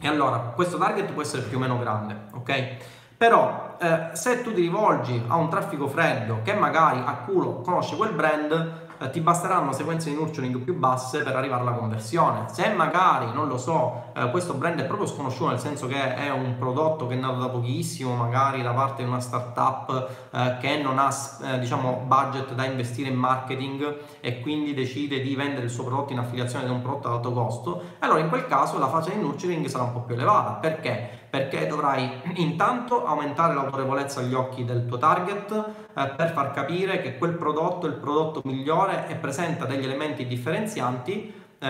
E allora, questo target può essere più o meno grande, ok? Però eh, se tu ti rivolgi a un traffico freddo che magari a culo conosce quel brand, eh, ti basteranno sequenze di nurturing più basse per arrivare alla conversione. Se magari, non lo so, eh, questo brand è proprio sconosciuto, nel senso che è un prodotto che è nato da pochissimo, magari da parte di una startup eh, che non ha eh, diciamo budget da investire in marketing e quindi decide di vendere il suo prodotto in affiliazione di un prodotto ad alto costo, allora in quel caso la fase di nurturing sarà un po' più elevata. Perché? Perché dovrai intanto aumentare l'autorevolezza agli occhi del tuo target eh, per far capire che quel prodotto è il prodotto migliore e presenta degli elementi differenzianti eh,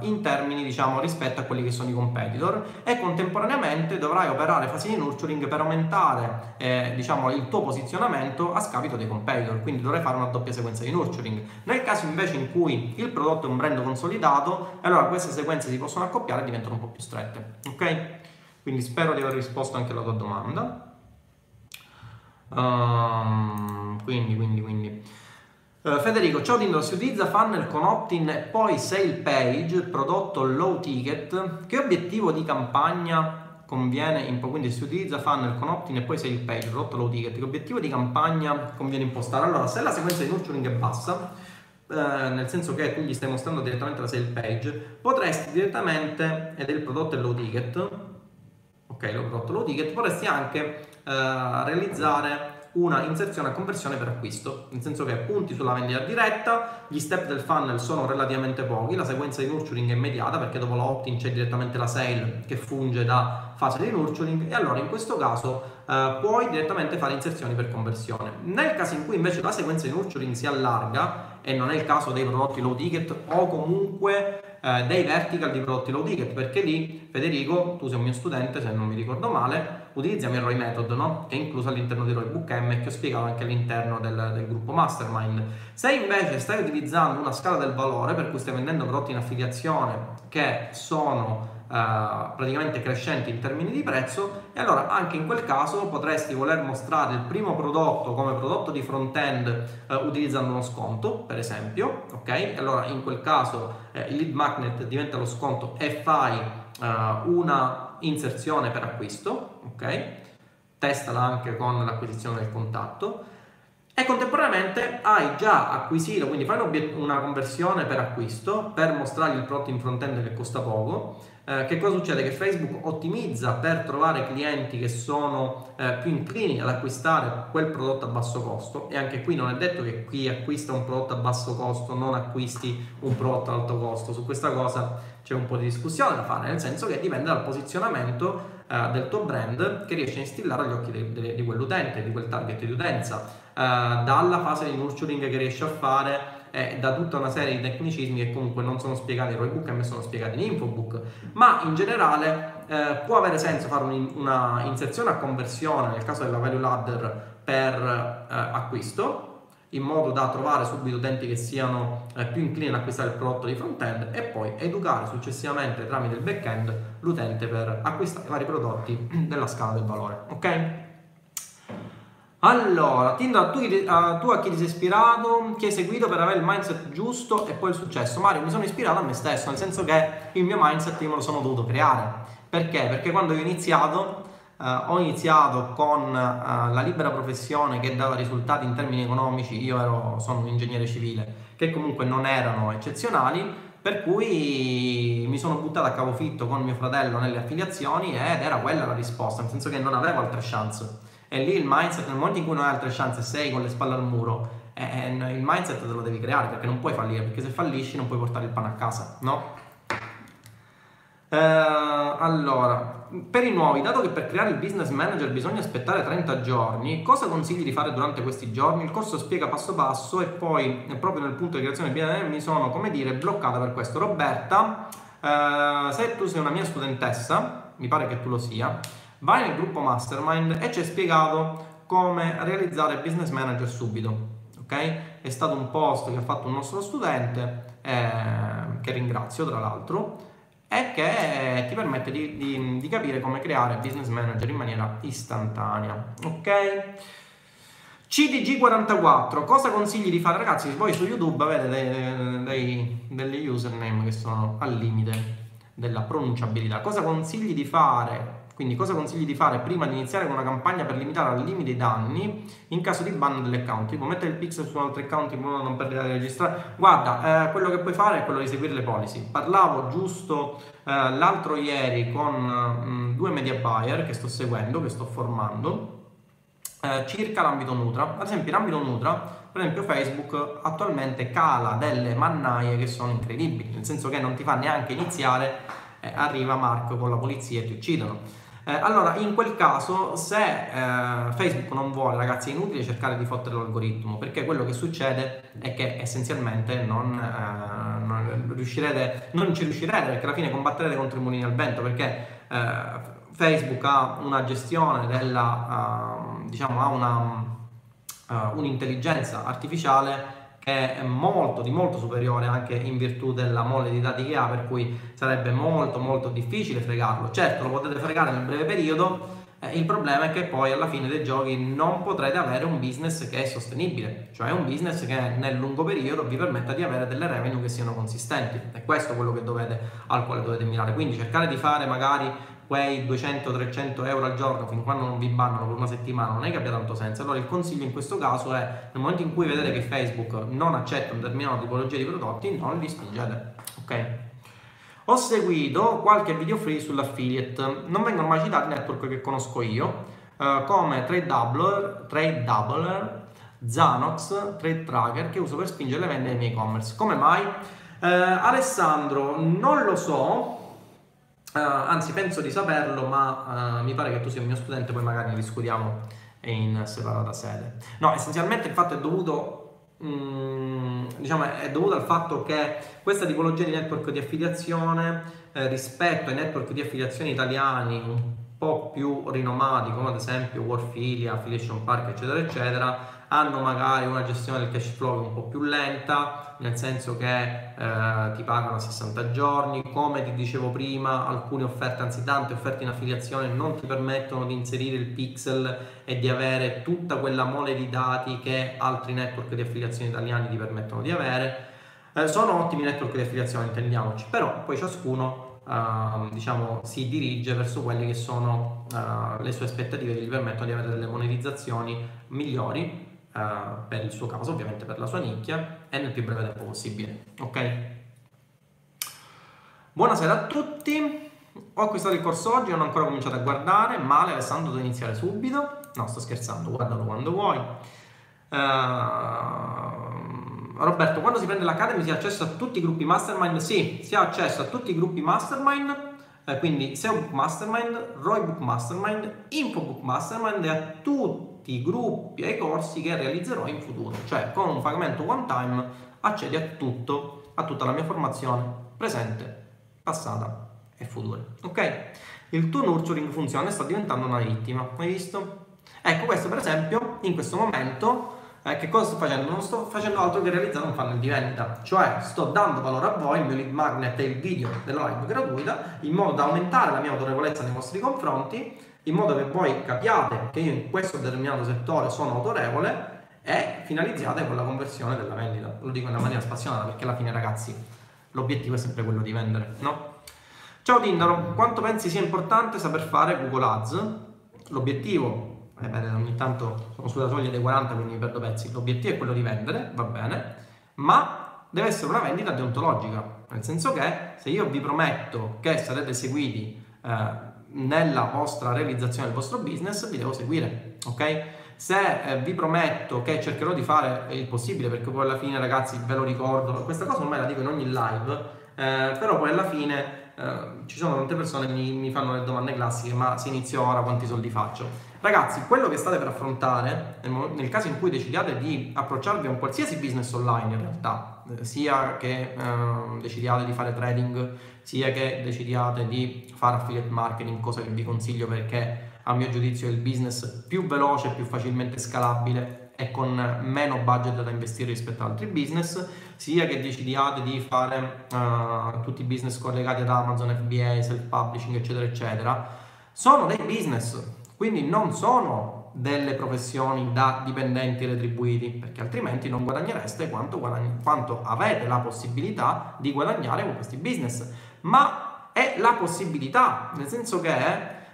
in termini diciamo rispetto a quelli che sono i competitor. E contemporaneamente dovrai operare fasi di nurturing per aumentare eh, diciamo il tuo posizionamento a scapito dei competitor. Quindi dovrai fare una doppia sequenza di nurturing. Nel caso invece in cui il prodotto è un brand consolidato allora queste sequenze si possono accoppiare e diventano un po' più strette ok quindi spero di aver risposto anche alla tua domanda um, quindi quindi quindi Uh, Federico, Tinder, si utilizza funnel con opt-in e poi sale page, prodotto low ticket. Che obiettivo di campagna conviene, in, quindi si utilizza funnel con opt-in e poi sale page, prodotto low ticket. Che obiettivo di campagna conviene impostare? Allora, se la sequenza di nurturing è bassa, eh, nel senso che tu gli stai mostrando direttamente la sale page, potresti direttamente, ed è il prodotto low ticket, ok, l'ho prodotto low ticket, potresti anche eh, realizzare una inserzione a conversione per acquisto, nel senso che punti sulla vendita diretta, gli step del funnel sono relativamente pochi, la sequenza di nurturing è immediata perché dopo la opt-in c'è direttamente la sale che funge da fase di nurturing e allora in questo caso eh, puoi direttamente fare inserzioni per conversione. Nel caso in cui invece la sequenza di nurturing si allarga, e non è il caso dei prodotti low ticket o comunque eh, dei vertical di prodotti low ticket perché lì Federico, tu sei un mio studente se non mi ricordo male, utilizziamo il ROI method no? che è incluso all'interno di ROI Book M e che ho spiegato anche all'interno del, del, gruppo Mastermind. Se invece stai utilizzando una scala del valore per cui stai vendendo prodotti in affiliazione che sono praticamente crescenti in termini di prezzo e allora anche in quel caso potresti voler mostrare il primo prodotto come prodotto di front-end uh, utilizzando uno sconto per esempio ok? Allora in quel caso uh, il lead magnet diventa lo sconto e fai una inserzione per acquisto ok? Testala anche con l'acquisizione del contatto. E contemporaneamente hai già acquisito, quindi fai una conversione per acquisto per mostrargli il prodotto in front-end che costa poco eh, che cosa succede? Che Facebook ottimizza per trovare clienti che sono eh, più inclini ad acquistare quel prodotto a basso costo e anche qui non è detto che chi acquista un prodotto a basso costo non acquisti un prodotto ad alto costo, su questa cosa c'è un po' di discussione da fare, nel senso che dipende dal posizionamento eh, del tuo brand che riesce a instillare agli occhi di, di, di quell'utente, di quel target di utenza, eh, dalla fase di nurturing che riesce a fare eh, da tutta una serie di tecnicismi che comunque non sono spiegati in Roybook e sono spiegati in Infobook, ma in generale eh, può avere senso fare un, una inserzione a conversione nel caso della value ladder per eh, acquisto in modo da trovare subito utenti che siano eh, più inclini ad acquistare il prodotto di front-end e poi educare successivamente tramite il back-end l'utente per acquistare i vari prodotti della scala del valore. Ok? Allora, Tinder, tu, uh, tu, a chi ti sei ispirato, chi hai seguito per avere il mindset giusto e poi il successo? Mario, mi sono ispirato a me stesso, nel senso che il mio mindset io me lo sono dovuto creare. Perché? Perché quando ho iniziato, uh, ho iniziato con uh, la libera professione che dava risultati in termini economici, io ero, sono un ingegnere civile, che comunque non erano eccezionali, per cui mi sono buttato a capofitto con mio fratello nelle affiliazioni ed era quella la risposta, nel senso che non avevo altre chance. E lì il mindset, nel momento in cui non hai altre chance, sei con le spalle al muro, eh, eh, il mindset te lo devi creare perché non puoi fallire, perché se fallisci non puoi portare il pane a casa, no? Eh, allora, per i nuovi, dato che per creare il business manager bisogna aspettare 30 giorni, cosa consigli di fare durante questi giorni? Il corso spiega passo passo e poi proprio nel punto di creazione BNM mi sono, come dire, bloccata per questo. Roberta, eh, se tu sei una mia studentessa, mi pare che tu lo sia, vai nel gruppo mastermind e ci è spiegato come realizzare business manager subito. Ok? È stato un post che ha fatto un nostro studente, eh, che ringrazio tra l'altro, e che ti permette di, di, di, capire come creare business manager in maniera istantanea. Ok? CDG44, cosa consigli di fare? Ragazzi, voi su YouTube avete dei, dei, delle username che sono al limite della pronunciabilità. Cosa consigli di fare quindi cosa consigli di fare prima di iniziare con una campagna per limitare al limite i danni in caso di ban dell'account? Tipo mettere il pixel su un altro account in modo da non perdere la registrare. Guarda, eh, quello che puoi fare è quello di seguire le policy. Parlavo giusto eh, l'altro ieri con mh, mm, due media buyer che sto seguendo, che sto formando, eh, circa l'ambito Nutra. Ad esempio in ambito Nutra per esempio Facebook attualmente cala delle mannaie che sono incredibili, nel senso che non ti fa neanche iniziare, eh, arriva Marco con la polizia e ti uccidono. Eh, allora, in quel caso, se eh, Facebook non vuole, ragazzi, è inutile cercare di fottere l'algoritmo, perché quello che succede è che essenzialmente non, eh, non, riuscirete, non ci riuscirete, perché alla fine combatterete contro i mulini al vento, perché eh, Facebook ha una gestione della, uh, diciamo, ha una, uh, un'intelligenza artificiale che è molto di molto superiore anche in virtù della mole di dati che ha, per cui sarebbe molto molto difficile fregarlo. Certo, lo potete fregare nel breve periodo, eh, il problema è che poi alla fine dei giochi non potrete avere un business che è sostenibile, cioè un business che nel lungo periodo vi permetta di avere delle revenue che siano consistenti. È questo quello dovete, al quale dovete mirare. Quindi cercare di fare magari quei 200-300 euro al giorno fin quando non vi bannano per una settimana non è che abbia tanto senso. Allora il consiglio in questo caso è nel momento in cui vedete che Facebook non accetta un determinato tipologia di prodotti, non li spingete. Ok? Ho seguito qualche video free sull'affiliate, non vengono mai citati network che conosco io. Uh, come Trade Doubler, Trade Doubler, Zanox, Trade Tracker che uso per spingere le vendite nei miei e-commerce. Come mai? Uh, Alessandro, non lo so, Uh, anzi, penso di saperlo, ma uh, mi pare che tu sia un mio studente, poi magari ne discutiamo in separata sede. No, essenzialmente il fatto è dovuto, mm, diciamo, è dovuto al fatto che questa tipologia di network di affiliazione eh, rispetto ai network di affiliazione italiani un po' più rinomati, come ad esempio Warfilia, Affiliation Park, eccetera, eccetera, hanno magari una gestione del cash flow un po' più lenta, nel senso che eh, ti pagano a 60 giorni, come ti dicevo prima, alcune offerte, anzi tante offerte in affiliazione non ti permettono di inserire il pixel e di avere tutta quella mole di dati che altri network di affiliazione italiani ti permettono di avere. Eh, sono ottimi network di affiliazione, intendiamoci, però poi ciascuno Uh, diciamo, si dirige verso quelle che sono uh, le sue aspettative che gli permettono di avere delle monetizzazioni migliori uh, per il suo caso, ovviamente per la sua nicchia, e nel più breve tempo possibile. Ok? Buonasera a tutti. Ho acquistato il corso oggi, non ho ancora cominciato a guardare. Male, Alessandro, devo iniziare subito. No, sto scherzando, guardalo quando vuoi. Uh, Roberto, quando si prende l'Academy si ha accesso a tutti i gruppi mastermind? Sì, si ha accesso a tutti i gruppi mastermind, eh, quindi SEO Book Mastermind, Roy Book Mastermind, Info Book Mastermind e a tutti tutti i gruppi e i corsi che realizzerò in futuro. Cioè con un pagamento one time accedi a tutto, a tutta la mia formazione presente, passata e futura. Ok? Il tuo nurturing funziona e sta diventando una vittima. Hai visto? Ecco, questo per esempio, in questo momento, eh, che cosa sto facendo? Non sto facendo altro che realizzare un funnel di vendita, cioè sto dando valore a voi, il mio lead magnet e il video della live gratuita, in modo da aumentare la mia autorevolezza nei vostri confronti in modo che voi capiate che io in questo determinato settore sono autorevole e finalizzate con la conversione della vendita. Lo dico in una maniera spassionata perché alla fine ragazzi l'obiettivo è sempre quello di vendere, no? Ciao Tindaro, quanto pensi sia importante saper fare Google Ads? L'obiettivo, eh beh, ogni tanto sono sulla soglia dei 40 quindi mi perdo pezzi, l'obiettivo è quello di vendere, va bene, ma deve essere una vendita deontologica, nel senso che se io vi prometto che sarete seguiti eh, nella vostra realizzazione del vostro business vi devo seguire, ok? Se eh, vi prometto che cercherò di fare il possibile, perché poi alla fine ragazzi ve lo ricordo, questa cosa ormai la dico in ogni live, eh, però poi alla fine eh, ci sono tante persone che mi, mi, fanno le domande classiche, ma se inizio ora quanti soldi faccio? Ragazzi, quello che state per affrontare, nel, nel caso in cui decidiate di approcciarvi a un qualsiasi business online in realtà, sia che eh, decidiate di fare trading, sia che decidiate di fare affiliate marketing, cosa che vi consiglio perché a mio giudizio è il business più veloce, più facilmente scalabile e con meno budget da investire rispetto ad altri business, sia che decidiate di fare uh, tutti i business collegati ad Amazon, FBA, self-publishing, eccetera, eccetera, sono dei business, quindi non sono delle professioni da dipendenti retribuiti, perché altrimenti non guadagnereste quanto, guadagn- quanto avete la possibilità di guadagnare con questi business ma è la possibilità, nel senso che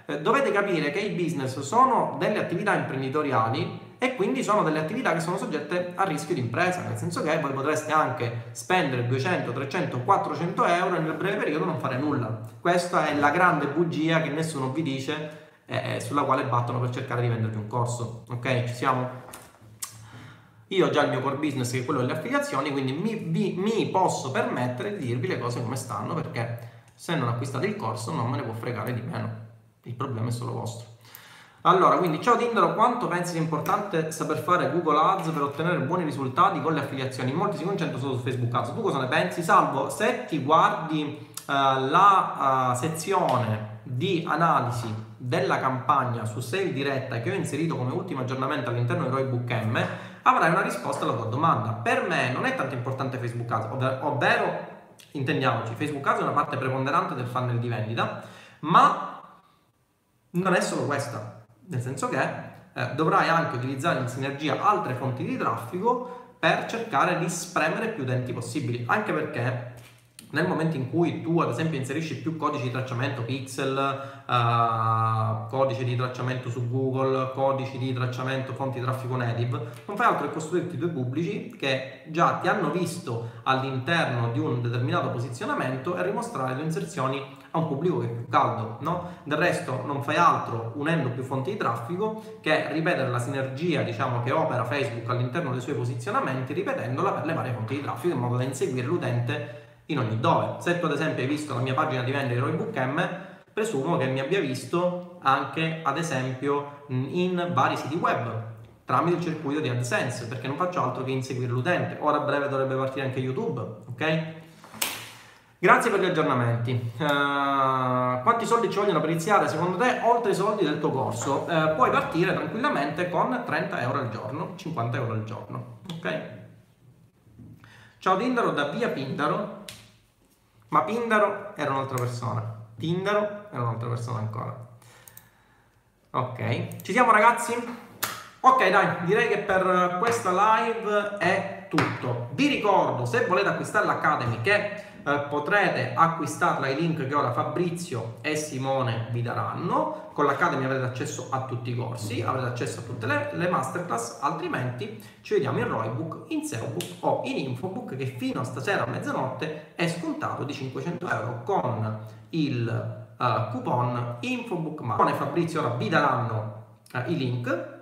eh, dovete capire che i business sono delle attività imprenditoriali e quindi sono delle attività che sono soggette a rischio di impresa, nel senso che voi potreste anche spendere 200, 300, 400 euro e nel breve periodo non fare nulla. Questa è la grande bugia che nessuno vi dice eh, eh sulla quale battono per cercare di vendervi un corso. Ok, ci siamo? Io ho già il mio core business che è quello delle affiliazioni, quindi mi, vi, mi posso permettere di dirvi le cose come stanno perché se non acquistate il corso non me ne può fregare di meno. Il problema è solo vostro. Allora, quindi ciao Tindaro, quanto pensi sia importante saper fare Google Ads per ottenere buoni risultati con le affiliazioni? Molti si concentrano solo su Facebook Ads. Tu cosa ne pensi? Salvo, se ti guardi uh, la uh, sezione di analisi della campagna su sale diretta che ho inserito come ultimo aggiornamento all'interno di Roybook M, avrai una risposta alla tua domanda. Per me non è tanto importante Facebook Ads, ovvero, ovvero intendiamoci, Facebook Ads è una parte preponderante del funnel di vendita, ma non è solo questa, nel senso che eh, dovrai anche utilizzare in sinergia altre fonti di traffico per cercare di spremere più utenti possibili, anche perché nel momento in cui tu ad esempio inserisci più codici di tracciamento pixel, uh, codice di tracciamento su Google, codici di tracciamento fonti di traffico native, non fai altro che costruirti due pubblici che già ti hanno visto all'interno di un determinato posizionamento e rimostrare le tue inserzioni a un pubblico che è più caldo, no? Del resto non fai altro unendo più fonti di traffico che ripetere la sinergia, diciamo, che opera Facebook all'interno dei suoi posizionamenti, ripetendola per le varie fonti di traffico in modo da inseguire l'utente in ogni dove. Se tu ad esempio hai visto la mia pagina di vendita di Roybook M, presumo che mi abbia visto anche ad esempio in vari siti web tramite il circuito di AdSense perché non faccio altro che inseguire l'utente. Ora a breve dovrebbe partire anche YouTube, ok? Grazie per gli aggiornamenti. Uh, quanti soldi ci vogliono per iniziare secondo te oltre i soldi del tuo corso? Uh, puoi partire tranquillamente con 30 euro al giorno, 50 euro al giorno, ok? Ciao Tindaro da via Pindaro. Ma Pindaro era un'altra persona. Tindaro era un'altra persona ancora. Ok, ci siamo ragazzi? Ok dai, direi che per questa live è tutto. Vi ricordo, se volete acquistare l'Academy, che eh, potrete acquistarla ai link che ora Fabrizio e Simone vi daranno. Con l'Academy avrete accesso a tutti i corsi, avrete accesso a tutte le, le masterclass, altrimenti ci vediamo in Roybook, in SEObook o in Infobook che fino a stasera a mezzanotte è scontato di 500 euro con il uh, coupon Infobook Simone e Fabrizio ora vi daranno uh, i link.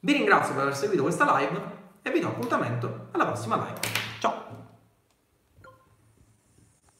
Vi ringrazio per aver seguito questa live e vi do appuntamento alla prossima live.